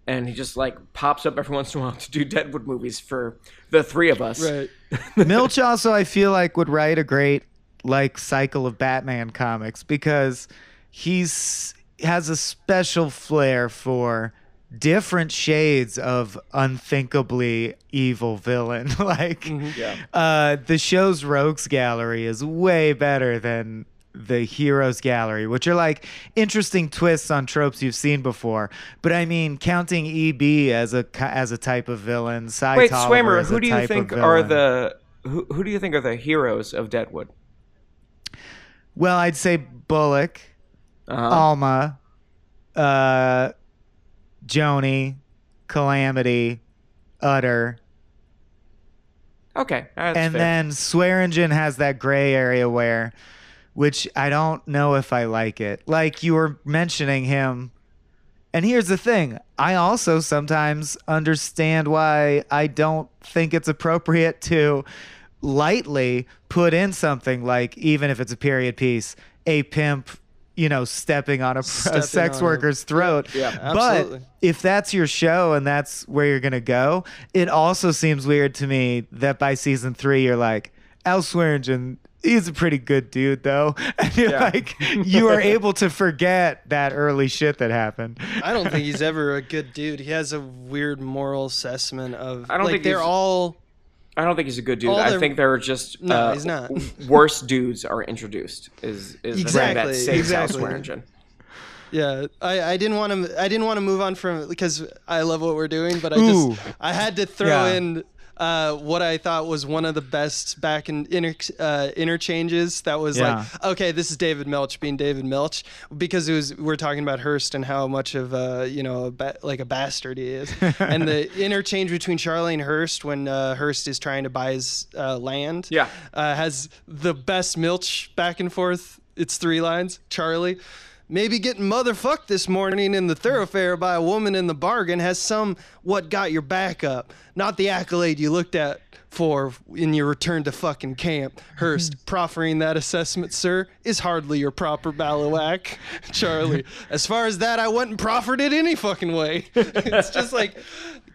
S3: and he just like pops up every once in a while to do Deadwood movies for the three of us.
S1: Right.
S2: Milch also, I feel like, would write a great like cycle of Batman comics because he's has a special flair for different shades of unthinkably evil villain. like,
S3: Yeah.
S2: uh, the show's Rogues Gallery is way better than the Heroes Gallery, which are like interesting twists on tropes you've seen before. But I mean, counting EB as a as a type of villain, Cy
S3: Wait, Swimmer, who do you think are the who, who do you think are the heroes of Deadwood?
S2: Well, I'd say Bullock,
S3: Uh-huh.
S2: Alma, uh, Joanie, Calamity, Utter.
S3: Okay, that's
S2: and
S3: fair.
S2: then Swearengen has that gray area where, which I don't know if I like it. Like you were mentioning him, and here's the thing: I also sometimes understand why I don't think it's appropriate to lightly put in something like, even if it's a period piece, a pimp. You know, stepping on a, a sex
S1: on a-
S2: worker's throat.
S3: Yeah,
S1: absolutely.
S2: But if that's your show and that's where you're gonna go, it also seems weird to me that by season three you're like, Al Swearengen, he's a pretty good dude though. And you're
S3: Yeah.
S2: like you are able to forget that early shit that happened.
S1: I don't think he's ever a good dude. He has a weird moral assessment of.
S3: I don't
S1: like
S3: think
S1: they're
S3: he's-
S1: all.
S3: I don't think he's a good dude. I think they're just
S1: No,
S3: uh,
S1: he's not.
S3: w- worse dudes are introduced. Is is the
S1: Exactly,
S3: that saves
S1: exactly.
S3: Al Swearengen.
S1: Yeah, I, I didn't want to. I didn't want to move on from because I love what we're doing, but I
S2: Ooh.
S1: just I had to throw
S2: Yeah.
S1: in uh, what I thought was one of the best back in inter, uh, interchanges. That was
S2: Yeah.
S1: like, okay, this is David Milch being David Milch because it was we're talking about Hearst and how much of a you know a ba- like a bastard he is, and the interchange between Charlie and Hearst when uh, Hearst is trying to buy his uh, land.
S3: Yeah.
S1: uh, has the best Milch back and forth. It's three lines. Charlie, maybe getting motherfucked this morning in the thoroughfare by a woman in the bargain has some what got your back up, not the accolade you looked at for in your return to fucking camp. Hearst, proffering that assessment, sir, is hardly your proper ballawhack. Charlie, as far as that, I wouldn't proffered it any fucking way. it's just like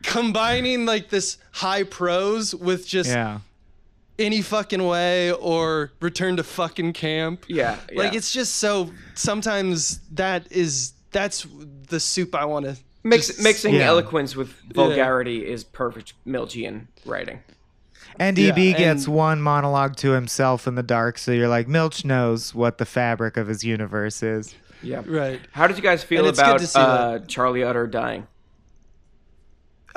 S1: combining like this high prose with just
S2: Yeah.
S1: Any fucking way or return to fucking camp.
S3: Yeah,
S1: Like it's just so sometimes that is that's the soup I want to
S3: Mix, mixing
S2: Yeah.
S3: eloquence with vulgarity is perfect Milchian writing.
S2: And
S1: Yeah,
S2: EB gets
S1: and-
S2: one monologue to himself in the dark, so you're like, Milch knows what the fabric of his universe is.
S3: Yeah.
S1: right.
S3: How did you guys feel
S1: And
S3: about uh, Charlie Utter dying?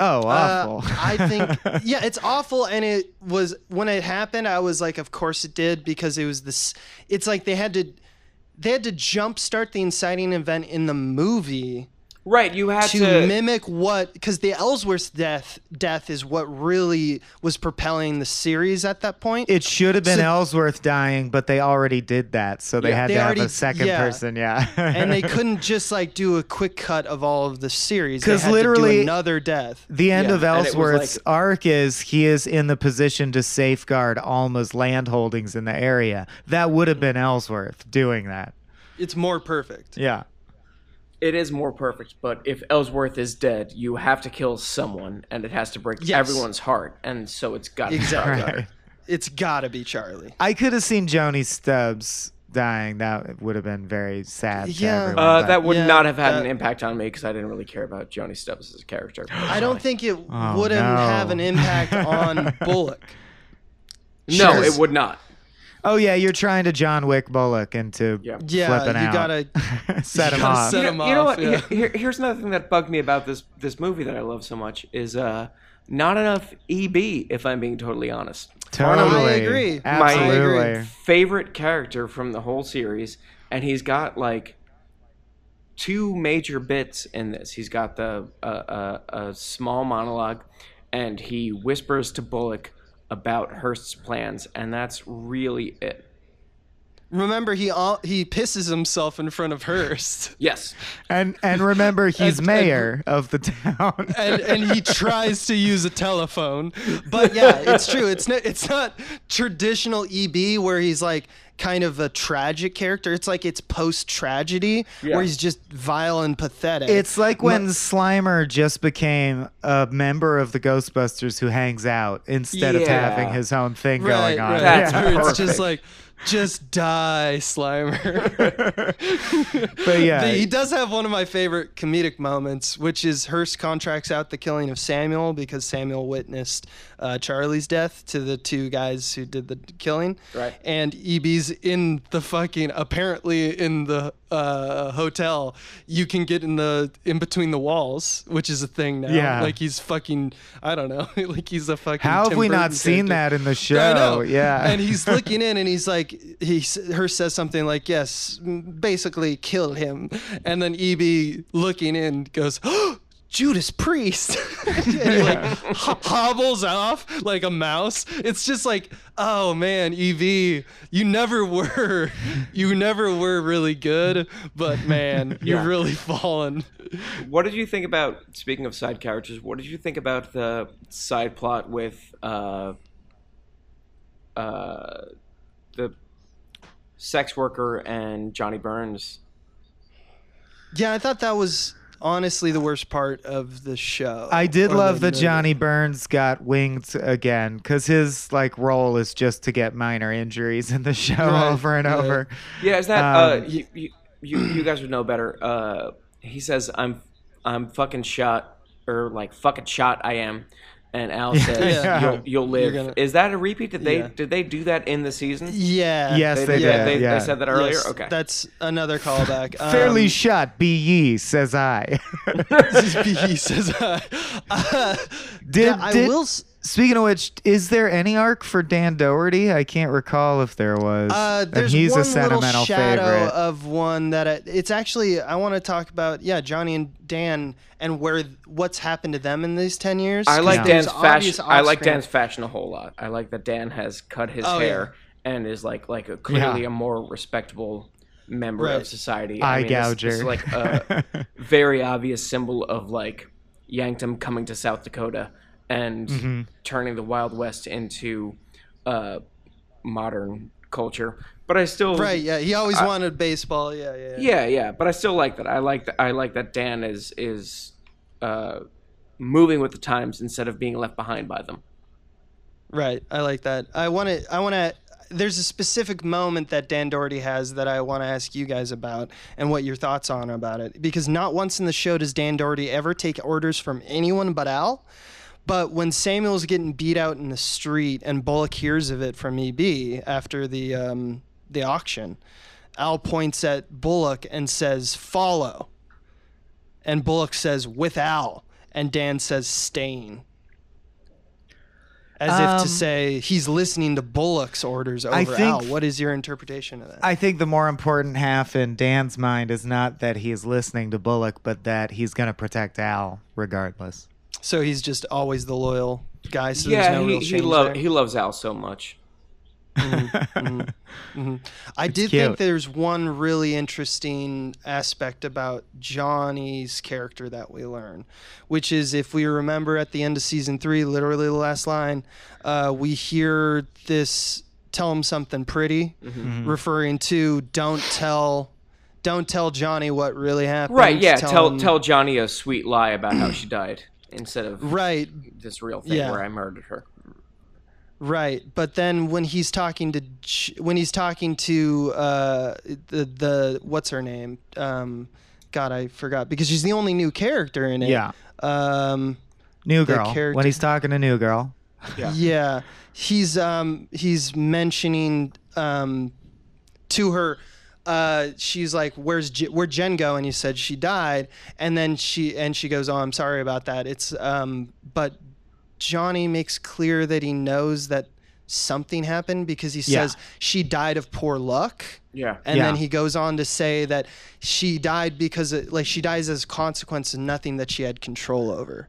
S2: Oh,
S1: Uh,
S2: awful.
S1: I think yeah, it's awful and it was when it happened I was like of course it did because it was this it's like they had to they had to jumpstart the inciting event in the movie
S3: Right, you had
S1: to,
S3: to.
S1: mimic what because the Ellsworth death death is what really was propelling the series at that point.
S2: It should have been
S1: So-
S2: Ellsworth dying, but they already did that, so they
S3: Yeah.
S2: had
S1: They
S2: to have a second
S1: yeah.
S2: person. Yeah,
S1: and they couldn't just like do a quick cut of all of the series.
S2: because
S1: had to do
S2: literally-
S1: another death.
S2: The end
S3: Yeah,
S2: of
S3: and it was
S2: Ellsworth's
S3: like-
S2: arc is he is in the position to safeguard Alma's land holdings in the area. That would have been Ellsworth doing that.
S1: It's more perfect.
S2: Yeah.
S3: It is more perfect, but if Ellsworth is dead, you have to kill someone, and it has to break
S1: Yes.
S3: everyone's heart, and so it's got to
S1: Exactly.
S3: be Charlie Utter.
S2: Right.
S1: It's gotta be Charlie.
S2: I could have seen Joanie Stubbs dying. That would have been very sad. to
S1: Yeah.
S2: everyone,
S3: Uh,
S2: but-
S3: that would
S1: Yeah,
S3: not have had an impact on me because I didn't really care about Joanie Stubbs as a character.
S1: I don't think it
S2: Oh,
S1: wouldn't
S2: no.
S1: have an impact on Bullock.
S3: no, it would not.
S2: Oh yeah, you're trying to John Wick Bullock into
S3: Yeah.
S1: Yeah,
S2: flipping
S1: you
S2: out.
S1: gotta-
S2: set
S1: you
S2: him
S1: gotta
S2: off.
S1: set
S3: you
S1: him
S3: know, you know what?
S1: yeah.
S3: Here, here- here's another thing that bugged me about this this movie that I love so much is uh, not enough EB. If I'm being totally honest,
S2: Totally.
S1: I agree.
S3: My-
S2: Absolutely.
S1: agree.
S3: favorite character from the whole series, and he's got like two major bits in this. He's got the uh, uh, a small monologue, and he whispers to Bullock about Hearst's plans, and that's really it.
S1: Remember, he all, he pisses himself in front of Hearst,
S3: Yes,
S2: And and remember, he's
S1: And-
S2: mayor of the town.
S1: and and he tries to use a telephone. But yeah, it's true. It's not it's not traditional EB where he's like kind of a tragic character. It's like it's post tragedy
S3: Yeah.
S1: where he's just vile and pathetic.
S2: It's like when Slimer just became a member of the Ghostbusters who hangs out instead of having his own thing
S1: right,
S2: going on.
S1: right.
S3: That's
S1: Where it's just like just die, Slimer.
S2: But yeah,
S1: The- he does have one of my favorite comedic moments, which is Hearst contracts out the killing of Samuel because Samuel witnessed uh, Charlie's death to the two guys who did the killing.
S3: Right.
S1: And EB's in the fucking apparently in the uh, hotel. You can get in the in between the walls, which is a thing now.
S2: Yeah.
S1: Like he's fucking I don't know. like he's a fucking.
S2: how have
S1: Tim
S2: we not seen
S1: character.
S2: that in the show?
S1: I know.
S2: Yeah.
S1: And he's looking in and he's like, he her says something like, yes, basically kill him. And then EB looking in goes, oh, Judas Priest. and he like ho- hobbles off like a mouse. It's just like, oh man, EB, you never were, you never were really good, but man, you've really fallen.
S3: What did you think about? Speaking of side characters, what did you think about the side plot with uh, uh, the sex worker and Johnny Burns?
S1: Yeah, I thought that was honestly the worst part of the show.
S2: I did
S1: Or
S2: love that
S1: movie.
S2: Johnny Burns got winged again because his like role is just to get minor injuries in the show
S1: Right,
S2: over and
S1: yeah.
S2: over.
S3: Yeah, is that uh,
S2: Um,
S3: you, you, you? You guys would know better. Uh, he says, "I'm, I'm fucking shot," or like "fucking shot." I am, and Al says,
S1: Yeah.
S3: "You'll, you'll live."
S1: gonna-
S3: Is that a repeat? Did they
S1: Yeah.
S3: did they do that in the season?
S1: Yeah.
S2: Yes, they,
S3: yeah,
S2: did.
S3: They,
S2: yeah.
S3: they said that earlier.
S1: Yes,
S3: okay.
S1: That's another callback.
S2: Fairly
S1: Um,
S2: shot, be ye, says I.
S1: he says, uh, uh,
S2: Did-
S1: yeah, I
S2: did-
S1: will. s-
S2: Speaking of which, is there any arc for Dan Dority? I can't recall if there was.
S1: Uh,
S2: And
S1: there's
S2: he's
S1: one
S2: a sentimental
S1: little shadow
S2: favorite.
S1: of one that I, it's actually I want to talk about. Yeah, Johnny and Dan and where what's happened to them in these ten years.
S3: I
S1: 'cause
S3: like
S1: there's
S3: Dan's fashion. I like
S1: off-screen-
S3: Dan's fashion a whole lot. I like that Dan has cut his
S1: Oh,
S3: hair and is like like a, clearly
S2: Yeah.
S3: a more respectable member
S1: Right.
S3: of society.
S2: Eye
S3: I mean, this- this is
S2: gouger.
S3: like a very obvious symbol of like Yankton coming to South Dakota and
S2: Mm-hmm.
S3: turning the Wild West into uh, modern culture. But I still
S1: Right. Yeah. He always wanted baseball. Yeah. Yeah.
S3: yeah, yeah, but I still like that. I like that. I like that Dan is is uh, moving with the times instead of being left behind by them.
S1: Right. I like that. I want to. I want to. There's a specific moment that Dan Dority has that I want to ask you guys about and what your thoughts on about it. Because not once in the show does Dan Dority ever take orders from anyone but Al. But when Samuel's getting beat out in the street and Bullock hears of it from EB after the um, the auction, Al points at Bullock and says, "Follow." And Bullock says, "With Al," and Dan says, "Stain." As if
S2: Um,
S1: to say he's listening to Bullock's orders over
S2: I think-
S1: Al. What is your interpretation of that?
S2: I think the more important half in Dan's mind is not that he is listening to Bullock, but that he's going to protect Al regardless.
S1: So he's just always the loyal guy. So
S3: yeah,
S1: there's no
S3: he
S1: real
S3: he, lo-
S1: there.
S3: he loves Al so much.
S1: I did
S2: cute.
S1: think there's one really interesting aspect about Johnny's character that we learn, which is if we remember at the end of season three, literally the last line, uh, we hear this tell him something pretty,
S2: Mm-hmm.
S1: referring to don't tell. Don't tell Johnny what really happened.
S3: Right? Yeah. Tell
S1: him-
S3: tell Johnny a sweet lie about how she died instead of
S1: Right,
S3: this real thing
S1: Yeah.
S3: where I murdered her.
S1: Right, but then when he's talking to when he's talking to uh, the the what's her name? Um, God, I forgot because she's the only new character in it.
S2: Yeah.
S1: Um,
S2: New girl.
S1: character-
S2: When he's talking to New Girl.
S3: Yeah.
S1: yeah. He's um he's mentioning um to her uh she's like where's J- where'd Jen go and he said she died and then she and she goes oh I'm sorry about that it's um but Johnny makes clear that he knows that something happened because he
S2: Yeah.
S1: says she died of poor luck
S3: Yeah.
S1: and
S2: Yeah.
S1: then he goes on to say that she died because it, like she dies as a consequence of nothing that she had control over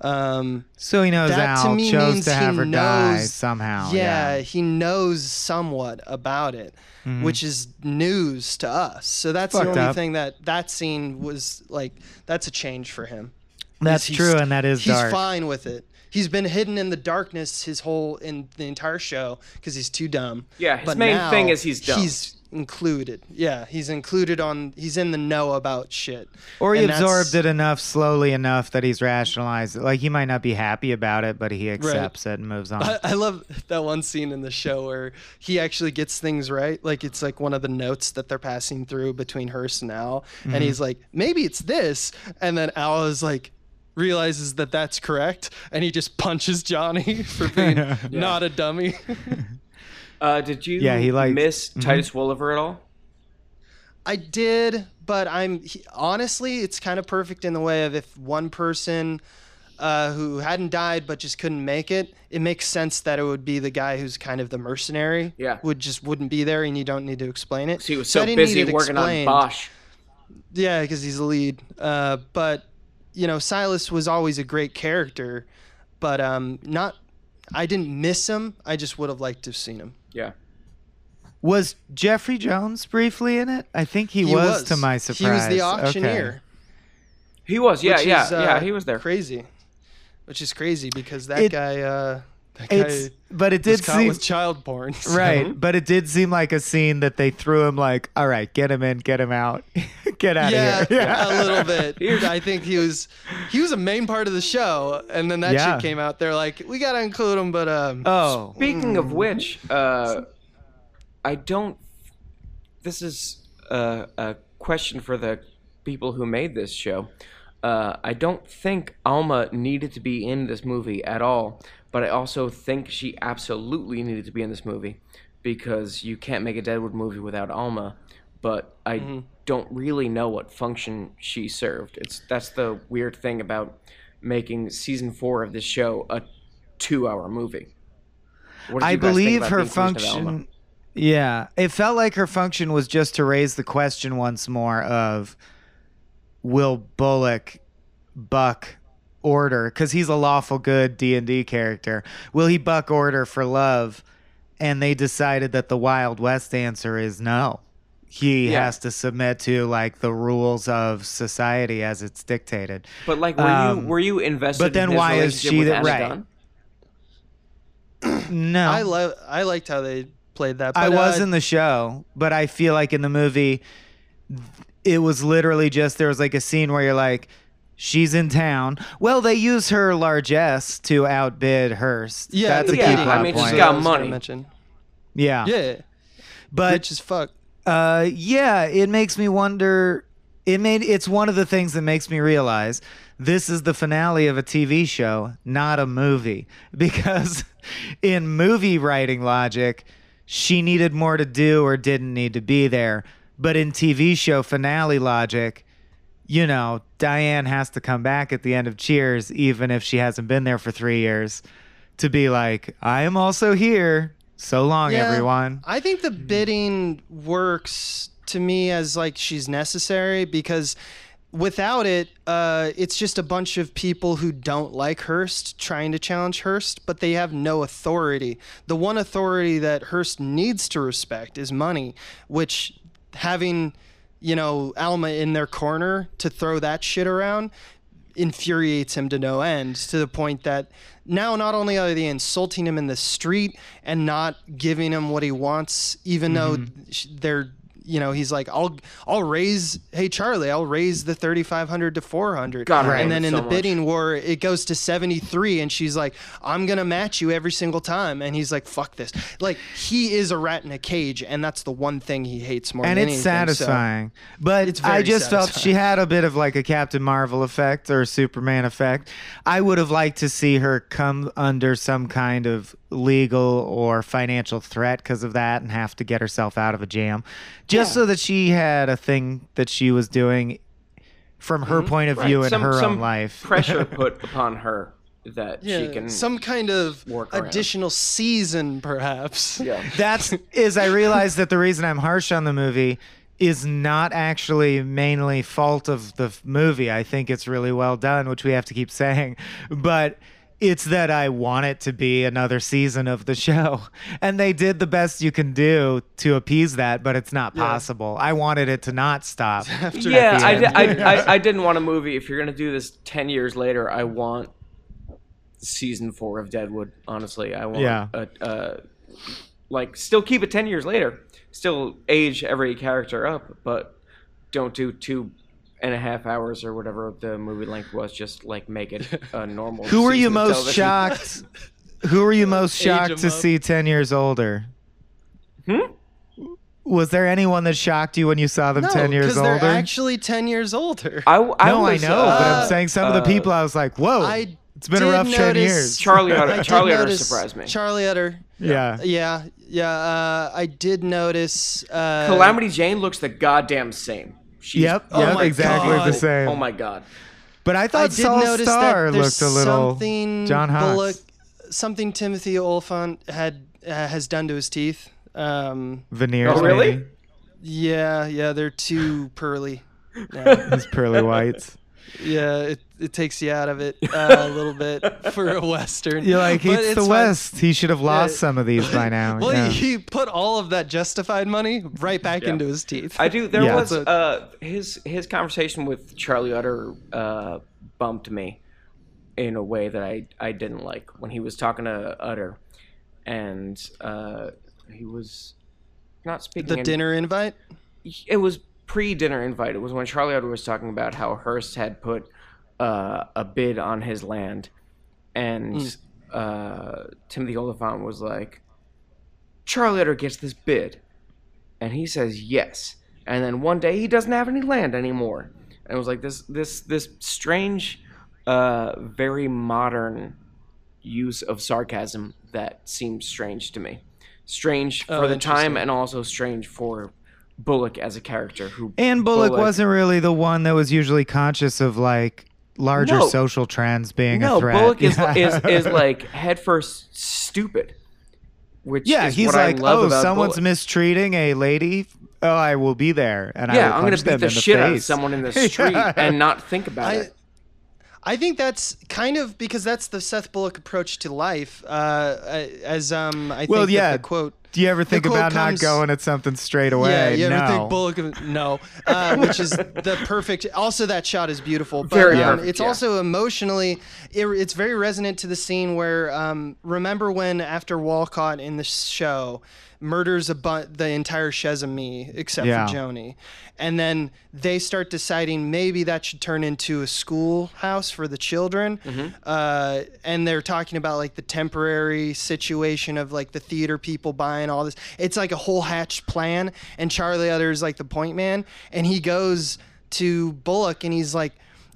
S1: um
S2: So he knows
S1: That to
S2: Al
S1: me
S2: chose
S1: means
S2: to have
S1: he
S2: her die
S1: knows-
S2: somehow.
S1: yeah,
S2: Yeah.
S1: he knows somewhat about it, which is news to us. So that's
S2: Mm-hmm. Fucked
S1: the only
S2: up.
S1: thing that that scene was like. That's a change for him.
S2: That's
S1: He's-
S2: true, and that is
S1: he's
S2: dark.
S1: fine with it. He's been hidden in the darkness his whole in the entire show because he's too dumb.
S3: Yeah, his
S1: But
S3: main thing is he's dumb.
S1: He's included. Yeah, he's included on. He's in the know about shit.
S2: Or he
S1: And
S2: absorbed it enough slowly enough that he's rationalized it. Like he might not be happy about it, but he accepts it and moves on.
S1: I, I love that one scene in the show where he actually gets things right. Like it's like one of the notes that they're passing through between Hearst and Al,
S2: Mm-hmm.
S1: and he's like, maybe it's this, and then Al is like realizes that that's correct, and he just punches Johnny for being not a dummy.
S3: Uh, did you
S2: Yeah, he likes-
S3: miss
S1: Mm-hmm.
S3: Titus Welliver at all?
S1: I did, but I'm he, honestly, it's kind of perfect in the way of if one person. Uh, who hadn't died but just couldn't make it? It makes sense that it would be the guy who's kind of the mercenary.
S3: Yeah.
S1: would just wouldn't be there, and you don't need to explain it.
S3: So he was
S1: I
S3: so busy working
S1: explained.
S3: on Bosch.
S1: Yeah, because he's the lead. Uh, but you know, Silas was always a great character, but um, not. I didn't miss him. I just would have liked to have seen him.
S3: Yeah.
S2: Was Jeffrey Jones briefly in it? I think he,
S1: He
S2: was, to my surprise.
S1: He was the
S2: Okay.
S1: auctioneer.
S3: He was. Yeah, yeah,
S1: is, uh,
S3: yeah. He was there.
S1: Crazy, which is crazy because that
S2: It-
S1: guy. Uh, that guy
S2: It's but it did
S1: caught
S2: seem
S1: with child porn. so-
S2: right, but it did seem like a scene that they threw him like, all right, get him in, get him out, get out
S1: Yeah,
S2: of here.
S1: a little bit. I think he was he was a main part of the show, and then that
S2: Yeah.
S1: shit came out. They're like, we gotta include him, but um,
S2: Oh,
S3: Speaking of which, uh, I don't. This is a, a question for the people who made this show. Uh, I don't think Alma needed to be in this movie at all, but I also think she absolutely needed to be in this movie because you can't make a Deadwood movie without Alma. But I don't really know what function she served. It's that's the weird thing about making season four of this show a two-hour movie.
S2: I
S3: you guys think
S2: believe her
S3: the inclusion of Alma?
S2: function. Yeah, it felt like her function was just to raise the question once more of will Bullock buck order because he's a lawful good D and D character. Will he buck order for love? And they decided that the Wild West answer is no. He
S3: Yeah.
S2: has to submit to like the rules of society as it's dictated.
S3: But like, were
S2: Um,
S3: you were you invested?
S2: but then
S3: in his
S2: why is she
S3: with
S2: the-
S3: Anna
S2: right.
S3: Gunn?
S2: No,
S1: I love I liked how they played that. But,
S2: I was
S1: uh,
S2: in the show, but I feel like in the movie, it was literally just there was like a scene where you're like, she's in town. Well, they use her largesse to outbid Hearst.
S1: yeah,
S2: that's
S1: the
S2: a
S3: yeah,
S2: key
S1: beating.
S3: I mean, she's
S2: point.
S1: what
S3: got
S1: I gonna
S3: money.
S1: Mention.
S2: yeah,
S1: Yeah,
S2: but
S1: rich as fuck.
S2: uh, yeah, it makes me wonder. It made it's one of the things that makes me realize this is the finale of a TV show, not a movie. Because in movie writing logic, she needed more to do or didn't need to be there. But in TV show finale logic, you know, Diane has to come back at the end of Cheers, even if she hasn't been there for three years, to be like, I am also here. So long,
S1: Yeah.
S2: everyone.
S1: I think the bidding works to me as like she's necessary because without it, uh, it's just a bunch of people who don't like Hearst trying to challenge Hearst, but they have no authority. The one authority that Hearst needs to respect is money, which having, you know, Alma in their corner to throw that shit around infuriates him to no end to the point that now not only are they insulting him in the street and not giving him what he wants even though mm-hmm. they're you know he's like I'll I'll raise hey Charlie I'll raise the 3500 to 400
S3: God, I hate
S1: and then in
S3: so
S1: the
S3: much.
S1: bidding war it goes to 73 and she's like I'm going to match you every single time and he's like fuck this like he is a rat in a cage and that's the one thing he hates more
S2: and
S1: than
S2: it's
S1: anything, so-
S2: satisfying. But
S1: It's
S2: I
S1: very
S2: just felt she had a bit of like a Captain Marvel effect or a Superman effect. I would have liked to see her come under some kind of legal or financial threat because of that and have to get herself out of a jam, just
S3: Yeah.
S2: so that she had a thing that she was doing from her mm-hmm. point of view
S3: Right,
S2: in
S3: some-
S2: her
S3: some
S2: own life.
S3: pressure put upon her that
S1: yeah,
S3: she can.
S1: some kind of
S3: work
S1: additional season perhaps
S3: yeah.
S2: That's is I realize that the reason I'm harsh on the movie is not actually mainly fault of the movie. I think it's really well done, which we have to keep saying, but it's that I want it to be another season of the show. And they did the best you can do to appease that, but it's not possible. I wanted it to not stop.
S1: After-
S3: yeah, I,
S2: end.
S3: di- I, I, I didn't want a movie. If you're gonna do this ten years later, I want season four of Deadwood. Honestly, I want
S2: Yeah.
S3: a, uh, like still keep it ten years later. Still age every character up, but don't do two and a half hours or whatever the movie length was. Just like make it a normal.
S2: Who were you most
S3: television.
S2: shocked? Who were you most shocked to
S1: up.
S2: see 10 years older?
S3: Hmm?
S2: Was there anyone that shocked you when you saw them
S1: no,
S2: 10 years older?
S1: they're actually 10 years older
S3: I, I
S2: no,
S3: was,
S2: I know,
S3: uh,
S2: but I'm saying some of the
S3: uh,
S2: people I was like, whoa,
S1: I
S2: it's been a
S1: did
S2: rough 10 years.
S3: Charlie Utter. Charlie Utter surprised me.
S1: Charlie Utter.
S2: yeah.
S1: Yeah, yeah. Uh, I did notice. Uh,
S3: Calamity Jane looks the goddamn same. She's,
S2: Yep,
S1: Oh
S2: yep,
S1: my
S2: exactly
S1: God.
S2: the same.
S3: Oh my god.
S2: But I
S1: I
S2: thought
S1: did Sol
S2: Star looked a little
S1: something
S2: John Hawkes.
S1: Bullock, something Timothy Olyphant had uh, has done to his teeth. Um,
S2: veneers.
S3: Oh, really?
S2: maybe.
S1: yeah, yeah, they're too pearly. Yeah.
S2: His pearly whites.
S1: Yeah, it, it takes you out of it uh, a little bit for a western.
S2: You're like,
S1: But
S2: it's the
S1: fine.
S2: West. He should have lost
S1: Yeah.
S2: some of these by now.
S1: Well,
S2: Yeah.
S1: he, he put all of that justified money right back
S3: Yeah.
S1: into his teeth.
S3: I do. There
S2: Yeah.
S3: was
S1: So-
S3: uh, his his conversation with Charlie Utter uh, bumped me in a way that I I didn't like when he was talking to Utter, and uh, he was not speaking
S1: the
S3: in-
S1: dinner invite.
S3: it was pre-dinner invite. It was when Charlie Utter was talking about how Hearst had put uh, a bid on his land, and uh, Timothy Olyphant was like, "Charlie Utter gets this bid," and he says yes. And then one day he doesn't have any land anymore, and it was like this this this strange, uh, very modern use of sarcasm that seemed strange to me. Strange
S1: Oh,
S3: for the time, and also strange for Bullock as a character who
S2: And Bullock, wasn't really the one that was usually conscious of like larger
S3: No.
S2: social trends being
S3: no
S2: a threat.
S3: Bullock is,
S2: Yeah.
S3: is is like headfirst stupid. Which
S2: yeah,
S3: is
S2: he's
S3: what
S2: like,
S3: I love
S2: oh,
S3: about
S2: someone's
S3: Bullock.
S2: mistreating a lady. Oh, I will be there, and I
S3: yeah,
S2: will
S3: I'm gonna
S2: punch
S3: beat the
S2: the
S3: shit out of someone in the street
S2: Yeah.
S3: and not think about
S1: I,
S3: it.
S1: I think that's kind of because that's the Seth Bullock approach to life. Uh, as um, I
S2: Well,
S1: think that
S2: yeah.
S1: the quote.
S2: Do you ever think about
S1: comes-
S2: not going at something straight away?
S1: Yeah, you ever
S2: no.
S1: think Bullock? No, uh, which is the perfect. Also, that shot is beautiful. But,
S3: Very
S1: um,
S3: perfect,
S1: It's
S3: yeah.
S1: also emotionally, it, it's very resonant to the scene where um, remember when after Walcott in the show murders a bu- the entire Chez Amis except
S2: Yeah.
S1: for Joanie, and then they start deciding maybe that should turn into a schoolhouse for the children,
S3: Mm-hmm.
S1: uh, and they're talking about like the temporary situation of like the theater people buying all this. It's like a whole hatched plan, and Charlie Utter is like the point man, and he goes to Bullock and he's like.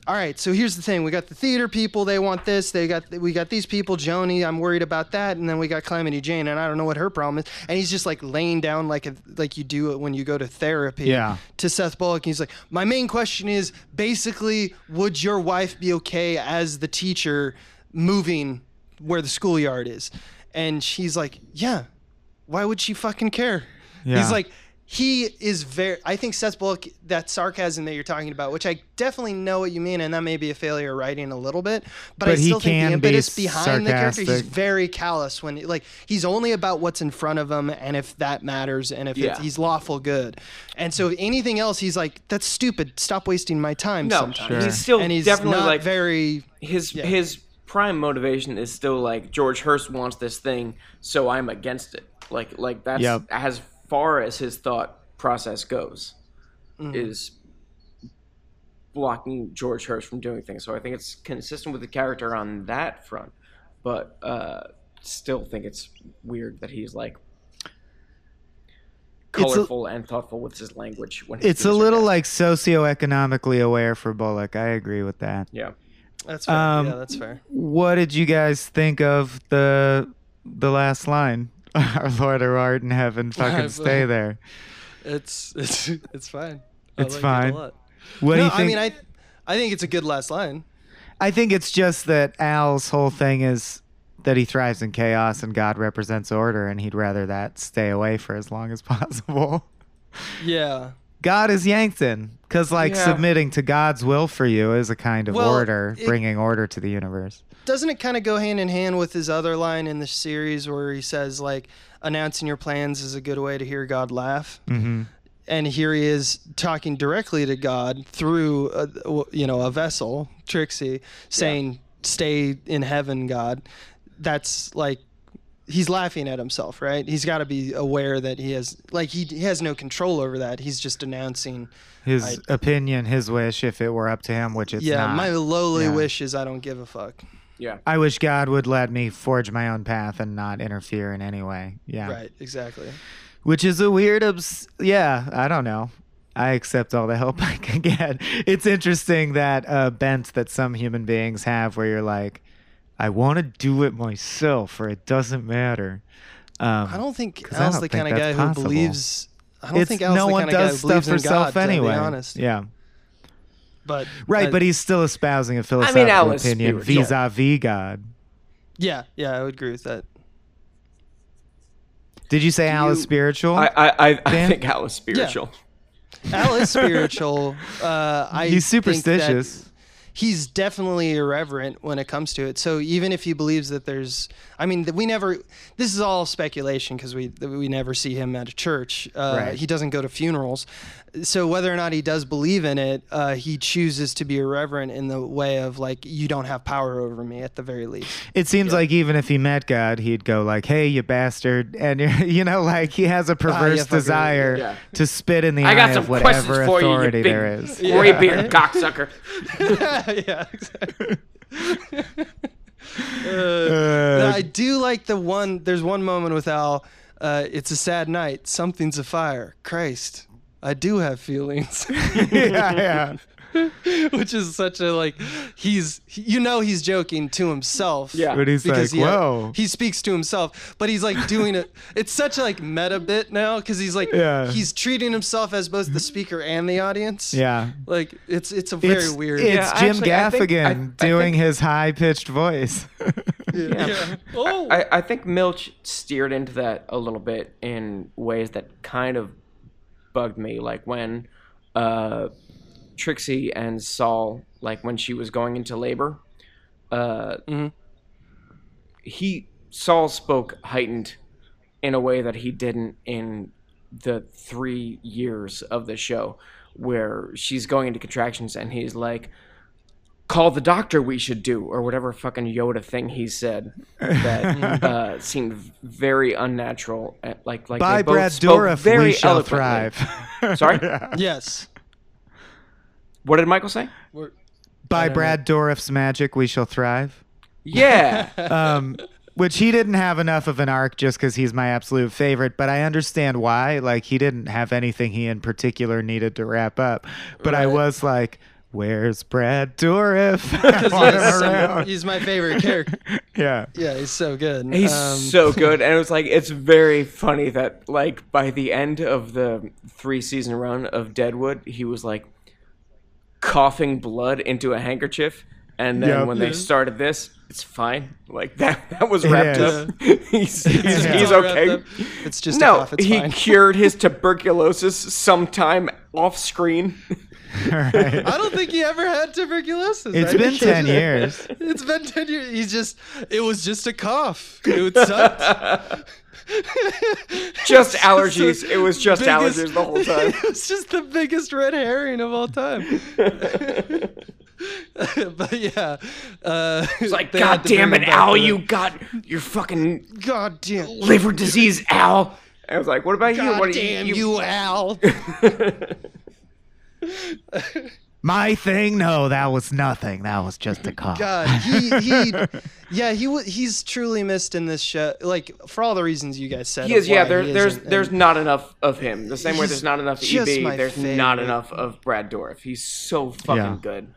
S1: All right, so here's the thing: we got the theater people; they want this. They got we got these people. Joanie, I'm worried about that, and then we got Calamity Jane, and I don't know what her problem is. And he's just like laying down like a, like you do it when you go to therapy.
S2: Yeah.
S1: To Seth Bullock, he's like, my main question is basically, would your wife be okay as the teacher moving where the schoolyard is? And she's like, yeah. Why would she fucking care?
S2: Yeah.
S1: He's like, he is very. I think Seth Bullock, that sarcasm that you're talking about, which I definitely know what you mean, and that may be a failure of writing a little bit, but, I
S2: But he
S1: still think the
S2: can be
S1: impetus behind the character, he's very callous when, like, he's only about what's in front of him, and if that matters, and if it's,
S3: Yeah.
S1: he's lawful good, and so if anything else, he's like, that's stupid. Stop wasting my time.
S3: No,
S1: sometimes.
S2: Sure.
S3: he's still
S1: and he's
S3: definitely
S1: not
S3: like
S1: very.
S3: his
S1: yeah.
S3: his prime motivation is still like George Hearst wants this thing, so I'm against it. Like like that's
S2: Yep.
S3: as far as his thought process goes,
S1: Mm-hmm.
S3: is blocking George Hearst from doing things. So I think it's consistent with the character on that front, but uh, still think it's weird that he's like
S2: It's a-
S3: colorful and thoughtful with his language when he's
S2: It's a little
S3: sarcastic.
S2: like socioeconomically aware for Bullock. I agree with that.
S3: yeah.
S1: That's fair.
S2: Um,
S1: yeah, that's fair.
S2: What did you guys think of the the last line? Our Lord who art in heaven, fucking stay uh, there.
S1: It's it's it's fine. I
S2: It's
S1: like it
S2: fine.
S1: lot.
S2: What do you think?
S1: I mean, I I think it's a good last line.
S2: I think it's just that Al's whole thing is that he thrives in chaos and God represents order, and he'd rather that stay away for as long as possible.
S1: Yeah.
S2: God is Yankton, because like
S3: Yeah.
S2: submitting to God's will for you is a kind of
S1: Well,
S2: order,
S1: it-
S2: bringing order to the universe.
S1: Doesn't it kind of go hand in hand with his other line in the series where he says like announcing your plans is a good way to hear God laugh?
S2: hmm
S1: and here he is talking directly to God through a, you know a vessel, Trixie, saying, "Stay in heaven, God." That's like he's laughing at himself, right? He's got to be aware that he has like he, he has no control over that. He's just announcing,
S2: His
S1: I-
S2: opinion, his wish, if it were up to him, which it's
S1: "Yeah,
S2: not.
S1: my lowly
S2: Yeah.
S1: wish is I don't give a fuck."
S3: Yeah.
S2: I wish God would let me forge my own path and not interfere in any way. Yeah.
S1: Right, exactly.
S2: Which is a weird, obs- yeah, I don't know. I accept all the help I can get. It's interesting that uh, bent that some human beings have where you're like, I want to do it myself or it doesn't matter. Um,
S1: I don't think Al's the kind of guy
S2: that's
S1: who believes. I don't
S2: it's,
S1: think Al's
S2: no
S1: the
S2: one
S1: kind of guy
S2: does
S1: who
S2: stuff
S1: believes
S2: for
S1: in
S2: self
S1: God,
S2: anyway.
S1: To be honest,
S2: Yeah.
S1: But
S2: Right,
S1: I-
S2: but he's still espousing a philosophical
S3: Al is
S2: opinion vis-a-vis God.
S1: yeah, yeah, I would agree with that.
S2: Did you say Al is spiritual?
S3: I I, I, I think Al is spiritual.
S1: Al is spiritual. Uh, I
S2: he's
S1: think that
S2: superstitious.
S1: He's definitely irreverent when it comes to it. So even if he believes that there's, I mean, we never. This is all speculation because we we never see him at a church. Uh,
S2: Right.
S1: He doesn't go to funerals. So whether or not he does believe in it, uh, he chooses to be irreverent in the way of like, you don't have power over me at the very least.
S2: It seems like even if he met God, he'd go like, "Hey, you bastard," and you know, like he has a perverse
S1: fucker.
S2: desire
S3: Yeah.
S2: to spit in the
S3: I
S2: eye
S3: got some
S2: of
S3: questions
S2: whatever
S3: for you, you
S2: authority
S3: big
S2: there is.
S3: gray beard cocksucker.
S1: yeah, exactly.
S2: Uh,
S1: I do like the one. There's one moment with Al. Uh, it's a sad night. Something's afire. Christ, I do have feelings,
S2: yeah, yeah.
S1: which is such a like. He's you know he's joking to himself.
S3: Yeah.
S2: But he's like,
S1: he,
S2: "Whoa."
S1: he speaks to himself, but he's like doing it. It's such a like meta bit now because he's like
S2: Yeah.
S1: he's treating himself as both the speaker and the audience.
S2: yeah.
S1: like it's it's a very
S2: it's,
S1: weird.
S2: It's
S3: Yeah,
S2: Jim
S3: actually, I think-
S2: Gaffigan
S3: I- I
S2: doing
S3: think-
S2: his high pitched voice.
S1: yeah. Oh.
S3: I, I think Milch steered into that a little bit in ways that kind of bugged me. Like when uh, Trixie and Sol, like when she was going into labor, uh,
S1: Mhm.
S3: he Sol spoke heightened in a way that he didn't in the three years of the show, where she's going into contractions and he's like, "Call the doctor, we should do," or whatever fucking Yoda thing he said that uh, seemed very unnatural. Like like
S2: By
S3: they both
S2: Brad
S3: spoke
S2: Dourif,
S3: very
S2: we shall
S3: eloquently.
S2: thrive.
S3: Sorry,
S1: yes.
S3: What did Michael say?
S1: We're-
S2: By
S1: don't know.
S2: Brad Dourif's magic, we shall thrive.
S3: Yeah,
S2: um, which he didn't have enough of an arc just because he's my absolute favorite, but I understand why. Like he didn't have anything he in particular needed to wrap up. But I was like, "Where's Brad Dourif?"
S1: Because he's, so- he's my favorite character.
S2: yeah,
S1: Yeah, he's so good.
S3: He's
S1: Um,
S3: so good, and it was like it's very funny that like by the end of the three season run of Deadwood, he was like coughing blood into a handkerchief, and then
S2: Yep.
S3: when they
S1: Yeah.
S3: started this, it's fine. Like that that was
S2: It
S3: wrapped
S2: is.
S3: up. he's he's,
S1: it's
S3: he's okay.
S1: up. It's just a
S3: No,
S1: cough. It's
S3: he
S1: fine.
S3: cured his tuberculosis sometime off screen.
S2: All right.
S1: I don't think he ever had tuberculosis.
S2: It's
S1: I
S2: been
S1: think
S2: ten
S1: he-
S2: years.
S1: It's been ten years. He's just. It was just a cough. It sucked.
S3: Just allergies. It was just
S1: biggest-
S3: allergies the whole time.
S1: it was just the biggest red herring of all time. but yeah, uh,
S3: It's like, God damn it, Al, you got your fucking
S1: God damn.
S3: liver disease, Al. I was like, what about you?
S1: God
S3: What are
S1: damn you, Al.
S2: My thing? No, that was nothing. That was just a cough.
S1: God, he he, yeah, he wa- he's truly missed in this show. Like for all the reasons you guys said.
S3: He is, yeah.
S1: why
S3: There,
S1: he
S3: there's
S1: isn't,
S3: there's
S1: and
S3: not enough of him. The same way there's not enough
S1: just
S3: EB.
S1: my
S3: There's not enough of Brad Dourif. He's so fucking
S2: Yeah.
S3: good.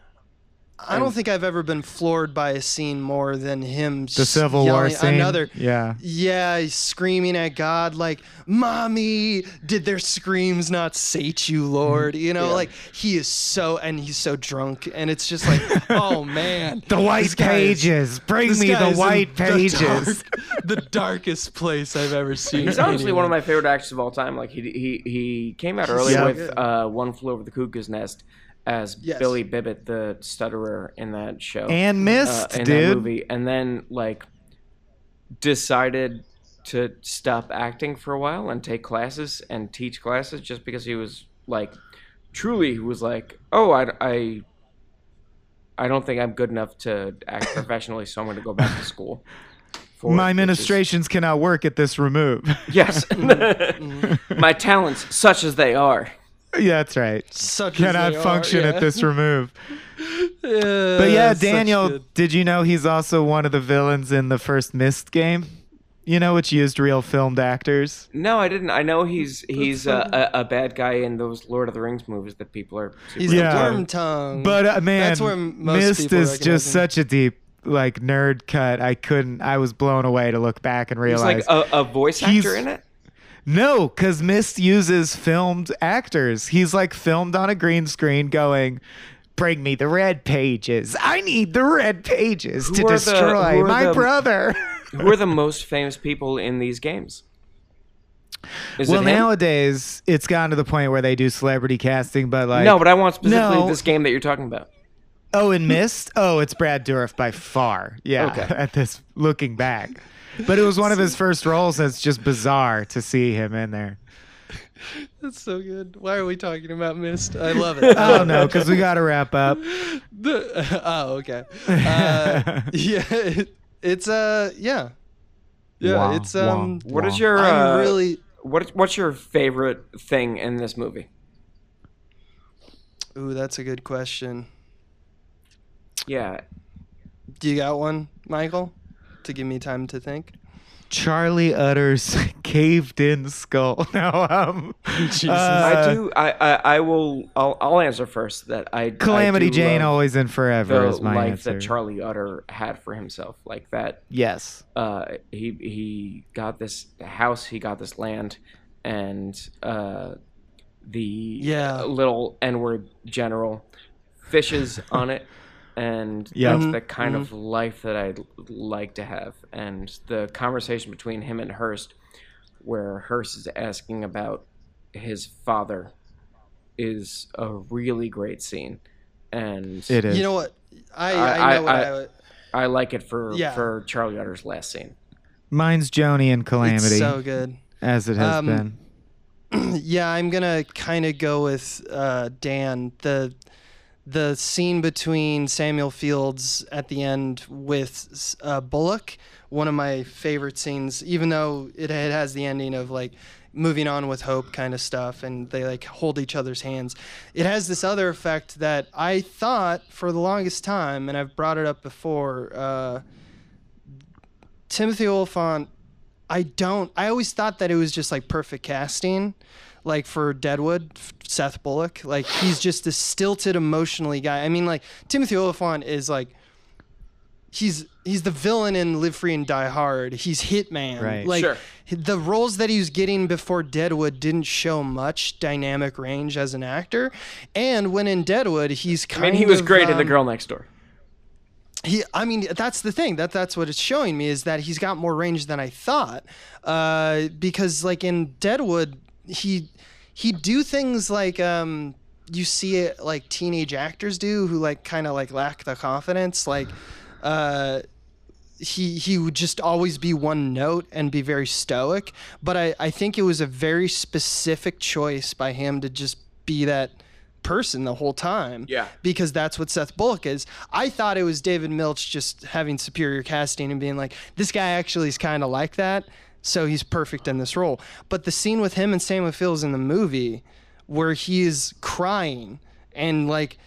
S1: I don't think I've ever been floored by a scene more than him.
S2: The Civil War scene.
S1: Another.
S2: Yeah.
S1: Yeah, he's screaming at God like, "Mommy, did their screams not sate you, Lord?" You know,
S3: Yeah.
S1: like he is so, and he's so drunk, and it's just like, oh man,
S2: The white
S1: This guy is-
S2: pages. Bring me the
S1: is in
S2: white
S1: the
S2: pages.
S1: dark- The, darkest place I've ever seen.
S3: He's honestly
S1: anyone.
S3: one of my favorite actors of all time. Like he he he came out early
S2: so
S3: with uh, One Flew Over the Cuckoo's Nest as
S1: Yes.
S3: Billy Bibbit, the stutterer in that show.
S2: And
S3: uh,
S2: missed,
S3: in that movie, and then like decided to stop acting for a while and take classes and teach classes just because he was like truly he was like oh I, I I don't think I'm good enough to act professionally so I'm going to go back to school
S2: My
S3: which is-
S2: ministrations cannot work at this remove.
S3: yes my talents such as they are
S2: yeah, that's right.
S1: Such
S2: Cannot
S1: they are,
S2: function
S1: yeah.
S2: at this remove.
S1: Yeah,
S2: But yeah, Daniel, did you know he's also one of the villains in the first Myst game? You know, which used real filmed actors.
S3: no I didn't I know he's he's a, a, a bad guy in those Lord of the Rings movies that people are super
S1: He's
S2: Yeah.
S1: the worm tongue.
S2: But uh, man,
S1: That's where most Myst
S2: is
S1: recognize
S2: just
S1: him.
S2: such a deep like nerd cut. I couldn't. I was blown away to look back and
S3: he's
S2: realize
S3: like a, a voice
S2: He's-
S3: actor in it
S2: no, because Myst uses filmed actors. He's like filmed on a green screen, going. Bring me the red pages. I need the red pages
S3: Who
S2: to
S3: are the-
S2: destroy my
S3: the-
S2: brother.
S3: Who are the most famous people in these games? Is
S2: well,
S3: it
S2: nowadays it's gotten to the point where they do celebrity casting, but like
S3: no, but I want specifically
S2: No.
S3: this game that you're talking about.
S2: Oh, and Myst. Oh, it's Brad Dourif by far. Yeah.
S3: Okay.
S2: At this looking back, but it was one of his first roles. and It's just bizarre to see him in there.
S1: That's so good. Why are we talking about Myst? I love it.
S2: Oh no, because we got to wrap up.
S1: The, oh, okay. Uh, yeah, it, it's uh, yeah, yeah.
S2: Wah,
S1: it's um.
S2: wah.
S3: What is your
S1: I'm
S3: uh,
S1: really.
S3: what what's your favorite thing in this movie?
S1: Ooh, that's a good question.
S3: Yeah,
S1: Do you got one, Michael? To give me time to think.
S2: Charlie Utter's caved in skull. No, um,
S1: Jesus.
S2: uh,
S3: I do. I, I I will. I'll I'll answer first. That I
S2: Calamity
S3: I
S2: Jane always and forever
S3: the
S2: is my
S3: life
S2: answer.
S3: that Charlie Utter had for himself, like that.
S2: yes.
S3: Uh, he he got this house. He got this land, and uh, the
S1: Yeah.
S3: little N word general fishes on it. And
S2: Yeah.
S3: that's
S1: Mhm,
S3: the kind of life that I'd like to have. And the conversation between him and Hearst, where Hearst is asking about his father, is a really great scene. And
S2: It is.
S1: You know what? I
S3: I-
S1: I, know what
S3: I-
S1: I, would.
S3: I like it for
S1: Yeah.
S3: for Charlie Utter's last scene.
S2: Mine's Joanie and Calamity,
S1: It's so good.
S2: as it has
S1: Um,
S2: been.
S1: yeah, I'm gonna kind of go with uh, Dan. The the scene between Samuel Fields at the end with uh, Bullock, one of my favorite scenes. Even though it, it has the ending of like moving on with hope kind of stuff, and they like hold each other's hands. It has this other effect that I thought for the longest time, and I've brought it up before. Uh, Timothy Olyphant I don't. I always thought that it was just like perfect casting, like for Deadwood, Seth Bullock. Like he's just this stilted, emotionally guy. I mean, like Timothy Olyphant is like, he's he's the villain in Live Free and Die Hard. He's Hitman.
S2: Right.
S1: Like
S3: Sure.
S1: the roles that he was getting before Deadwood didn't show much dynamic range as an actor. And when in Deadwood, he's
S3: I
S1: kind
S3: mean, he was
S1: of,
S3: great in The
S1: um,
S3: Girl Next Door.
S1: he i mean that's the thing that that's what it's showing me is that he's got more range than i thought uh, because like in deadwood he he'd do things like um you see it like teenage actors do who like kind of like lack the confidence like uh he he would just always be one note and be very stoic but i i think it was a very specific choice by him to just be that person the whole time
S3: Yeah.
S1: because that's what Seth Bullock is. I thought it was David Milch just having superior casting and being like, this guy actually is kind of like that, so he's perfect in this role. But the scene with him and Samuel Fields in the movie, where he is crying and like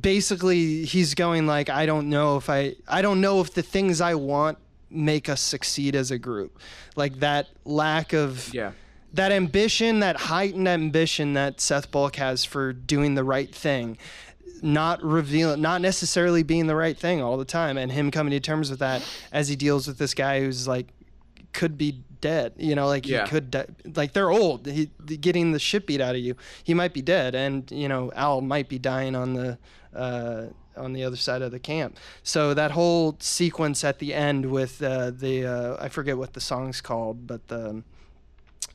S1: basically he's going like, I don't know if I, I don't know if the things I want make us succeed as a group, like that lack of
S3: Yeah.
S1: that ambition, that heightened ambition that Seth Bullock has for doing the right thing, not reveal, not necessarily being the right thing all the time, and him coming to terms with that as he deals with this guy who's like could be dead. You know, like
S3: Yeah.
S1: he could, die. like they're old. He getting the shit beat out of you. He might be dead, and you know Al might be dying on the. Uh, on the other side of the camp, so that whole sequence at the end with uh, the uh, I forget what the song's called, but the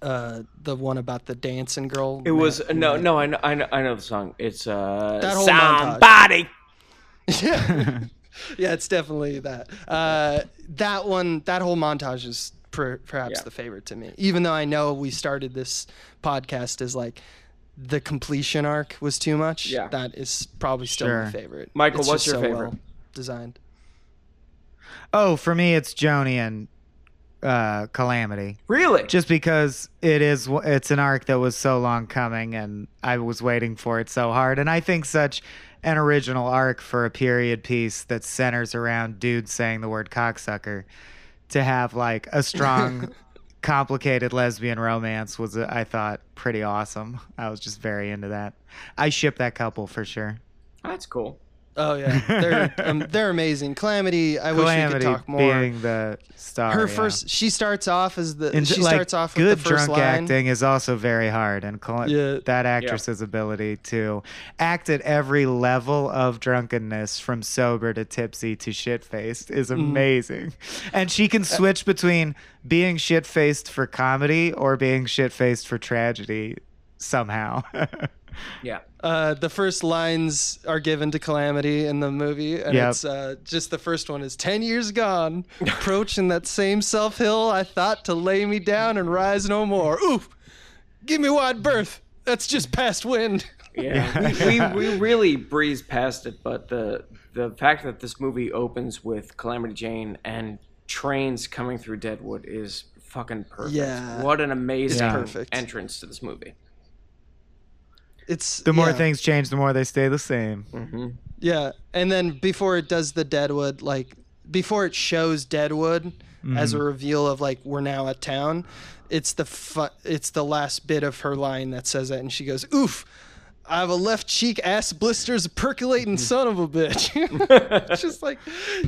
S1: uh, the one about the dancing girl.
S3: It was no, no. I know, I know, I know the song. It's uh,
S1: That whole montage.
S3: somebody.
S1: yeah, yeah, it's definitely that. Uh, that one, that whole montage is per, perhaps
S3: Yeah.
S1: the favorite to me. Even though I know we started this podcast as like the completion arc was too much.
S3: Yeah.
S1: that is probably still
S2: Sure.
S1: my favorite.
S3: Michael,
S1: It's
S3: what's
S1: just
S3: your
S1: so
S3: favorite?
S1: well designed?
S2: Oh, for me, it's Joanie and uh, Calamity.
S3: Really?
S2: Just because it is, it's an arc that was so long coming, and I was waiting for it so hard. And I think such an original arc for a period piece that centers around dudes saying the word cocksucker to have like a strong, complicated lesbian romance was, uh, I thought, pretty awesome. I was just very into that. I ship that couple for sure.
S3: That's cool.
S1: Oh yeah, they're um, they're amazing. Calamity, I wish we could talk more.
S2: being the star.
S1: Her
S2: yeah.
S1: first, she starts off as the
S2: And
S1: she
S2: like,
S1: starts off
S2: good
S1: with the first
S2: drunk
S1: line.
S2: acting is also very hard and Cal-
S1: Yeah.
S2: that actress's ability to act at every level of drunkenness from sober to tipsy to shit faced is
S1: Mm.
S2: amazing and she
S1: Uh,
S2: can switch between being shit faced for comedy or being shit faced for tragedy somehow
S3: Yeah.
S1: Uh, the first lines are given to Calamity in the movie, and
S2: Yep.
S1: it's uh, just the first one is 10 years gone, approaching that same self hill I thought to lay me down and rise no more. Oof! Give me wide berth. That's just past wind.
S3: Yeah, we, we, we really breezed past it, but the the fact that this movie opens with Calamity Jane and trains coming through Deadwood is fucking perfect.
S1: Yeah.
S3: what an amazing
S1: perfect.
S3: entrance to this movie.
S1: It's
S2: The more
S1: yeah.
S2: things change, the more they stay the same.
S3: hmm
S1: Yeah, and then before it does the Deadwood, like before it shows Deadwood as a
S2: Mm-hmm.
S1: reveal of like we're now at town, it's the fu- it's the last bit of her line that says that, and she goes, "Oof." I have a left cheek ass blisters percolating mm. son of a bitch. it's just like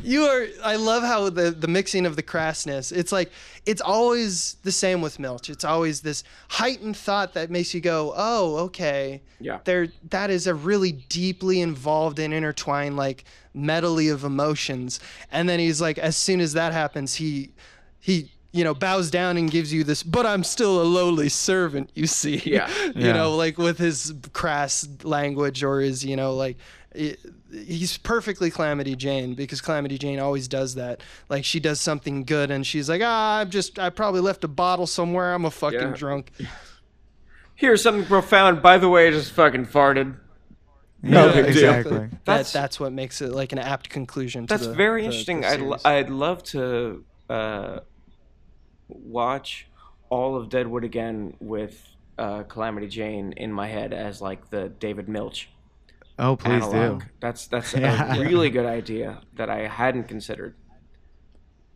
S1: you are I love how the the mixing of the crassness. It's like it's always the same with Milch. It's always this heightened thought that makes you go, "Oh, okay."
S3: Yeah.
S1: there that is a really deeply involved and intertwined like medley of emotions and then he's like as soon as that happens he he you know bows down and gives you this but i'm still a lowly servant you see
S3: Yeah.
S1: you
S2: Yeah.
S1: know like with his crass language or his you know like it, he's perfectly calamity jane because calamity jane always does that like she does something good and she's like ah i'm just i probably left a bottle somewhere i'm a fucking
S3: Yeah.
S1: drunk
S3: Here's something profound. By the way, I just fucking farted. No
S2: Yeah,
S3: big deal.
S2: exactly.
S1: That,
S3: That's-
S1: that's what makes it like an apt conclusion. To
S3: That's
S1: the-
S3: very
S1: the-
S3: interesting.
S1: the
S3: I'd, lo-
S1: series.
S3: I'd love to uh, watch all of Deadwood again with uh, Calamity Jane in my head as like the David Milch
S2: Oh, please
S3: analog.
S2: do.
S3: That's that's
S2: Yeah.
S3: a really good idea that I hadn't considered.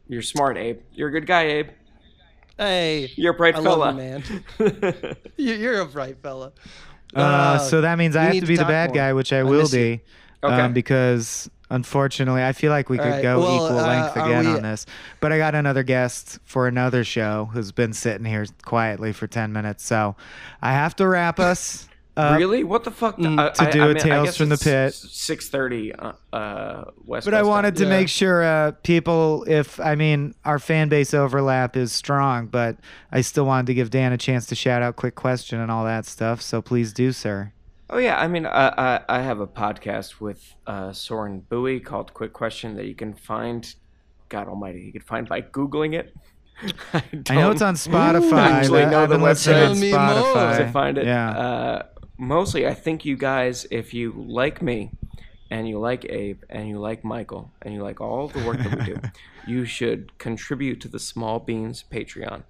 S3: You're smart, Abe. You're a good guy, Abe.
S1: hey,
S3: You're a bright
S1: I
S3: fella.
S1: love you, man. You- You're a bright fella.
S2: Uh, so that means I have
S1: need
S2: to
S1: to
S2: be the bad
S1: more.
S2: guy, which I
S1: I
S2: will be.
S3: Okay.
S2: Um, because unfortunately, I feel like we
S1: All
S2: could
S1: right,
S2: go
S1: well,
S2: equal
S1: uh,
S2: length again
S1: we-
S2: on this. But I got another guest for another show who's been sitting here quietly for 10 minutes. So I have to wrap us. up.
S3: really? What the fuck?
S1: Mm,
S2: to
S3: I-
S2: do
S3: I
S2: a
S3: mean, I
S2: Tales
S3: guess
S2: from the Pit.
S3: Six thirty, uh, uh, West.
S2: But I
S3: Coast
S2: wanted to
S1: Yeah.
S2: make sure uh, people, if I mean, our fan base overlap is strong, but I still wanted to give Dan a chance to shout out quick question and all that stuff. So please do, sir.
S3: Oh yeah, I mean, I I, I have a podcast with uh, Soren Bowie called Quick Question that you can find. God Almighty, you can find by googling it. I,
S2: I know it's on Spotify.
S3: actually know
S2: I've
S3: the
S2: been listening
S1: website.
S2: on
S1: Tell me more.
S2: Spotify.
S3: to find it.
S2: Yeah.
S3: Uh, mostly, I think you guys, if you like me, and you like Abe, and you like Michael, and you like all the work that we do, you should contribute to the Small Beans Patreon.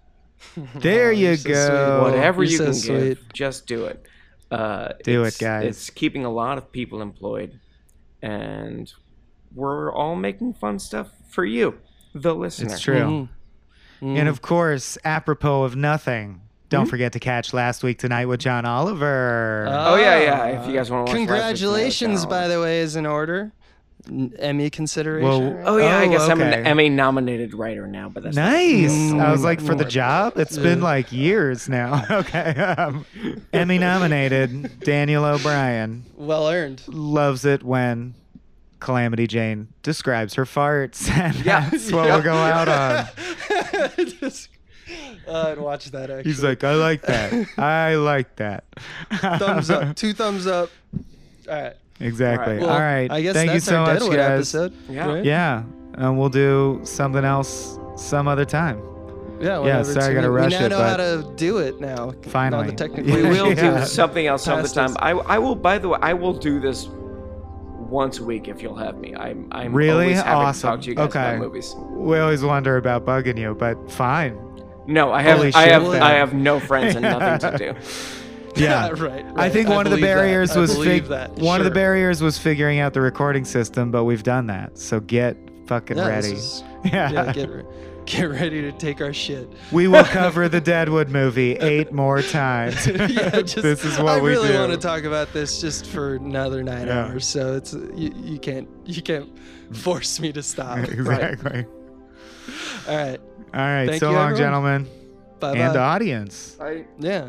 S2: there you
S1: you're so
S2: go.
S1: sweet.
S3: Whatever
S1: you're
S3: you
S1: so
S3: can
S1: sweet.
S3: give, just do it. Uh,
S2: Do it,
S3: it's-
S2: guys.
S3: It's keeping a lot of people employed, and we're all making fun stuff for you, the listener.
S2: It's true.
S1: Mhm.
S2: And of course, apropos of nothing, don't
S3: Hmm?
S2: forget to catch last week tonight with John Oliver.
S3: Oh yeah, yeah. If you guys want to watch,
S1: Congratulations, by the way, is in order. N- Emmy consideration.
S2: Well,
S1: right?
S3: Oh yeah, I guess I'm
S2: okay.
S3: an Emmy-nominated writer now, but that's
S2: Nice.
S1: Mm,
S2: I was like, for the job? It's been like years now. okay. Um, Emmy nominated Daniel O'Brien
S1: well earned.
S2: loves it when Calamity Jane describes her farts. And
S3: Yeah.
S2: that's what
S3: Yeah.
S2: we'll go out on.
S1: Just- uh, I'd watch that. Actually,
S2: He's like, I like that. I like that.
S1: thumbs up, two thumbs up. All right.
S2: Exactly.
S3: All
S2: All
S3: right.
S2: right.
S1: I guess
S2: Thank
S1: that's
S2: you so
S1: our
S2: much,
S1: Deadwood
S2: guys.
S1: episode.
S3: Yeah.
S1: right?
S2: Yeah. And we'll do something else some other time.
S1: Yeah.
S2: Yeah, sorry, I gotta
S1: we,
S2: rush
S1: we now
S2: it,
S1: know
S2: but-
S1: how to do it now.
S2: Finally.
S1: Now the technical
S3: We will
S2: Yeah.
S3: do something else some other time. I, I will. By the way, I will do this once a week if you'll have me. I'm I'm
S2: Really?
S3: always happy
S2: Awesome.
S3: to talk to you guys
S2: Okay.
S3: about movies.
S2: We always wonder about bugging you, but fine.
S3: No, I have
S2: Holy
S3: I
S2: shit,
S3: have
S2: then.
S3: I have no friends and nothing to do.
S2: Yeah.
S1: right, right.
S2: I think
S1: I
S2: one of the
S1: believe that.
S2: barriers was
S1: believe
S2: fig-
S1: that.
S2: one of the barriers was figuring out the recording system, but we've done that. So get fucking
S1: Yeah,
S2: ready.
S1: is-
S2: yeah.
S1: yeah, get re- get ready to take our shit.
S2: we will cover the Deadwood movie eight more times.
S1: yeah, just,
S2: this is what we do.
S1: I
S2: we
S1: really
S2: do.
S1: want to talk about this just for another nine
S2: Yeah.
S1: hours. So it's you, you can't you can't force me to stop.
S2: exactly.
S1: All right.
S2: All right.
S1: Thank
S2: so
S1: you,
S2: long,
S1: everyone.
S2: gentlemen Bye
S1: bye.
S2: and
S1: bye.
S2: audience.
S3: I
S1: yeah.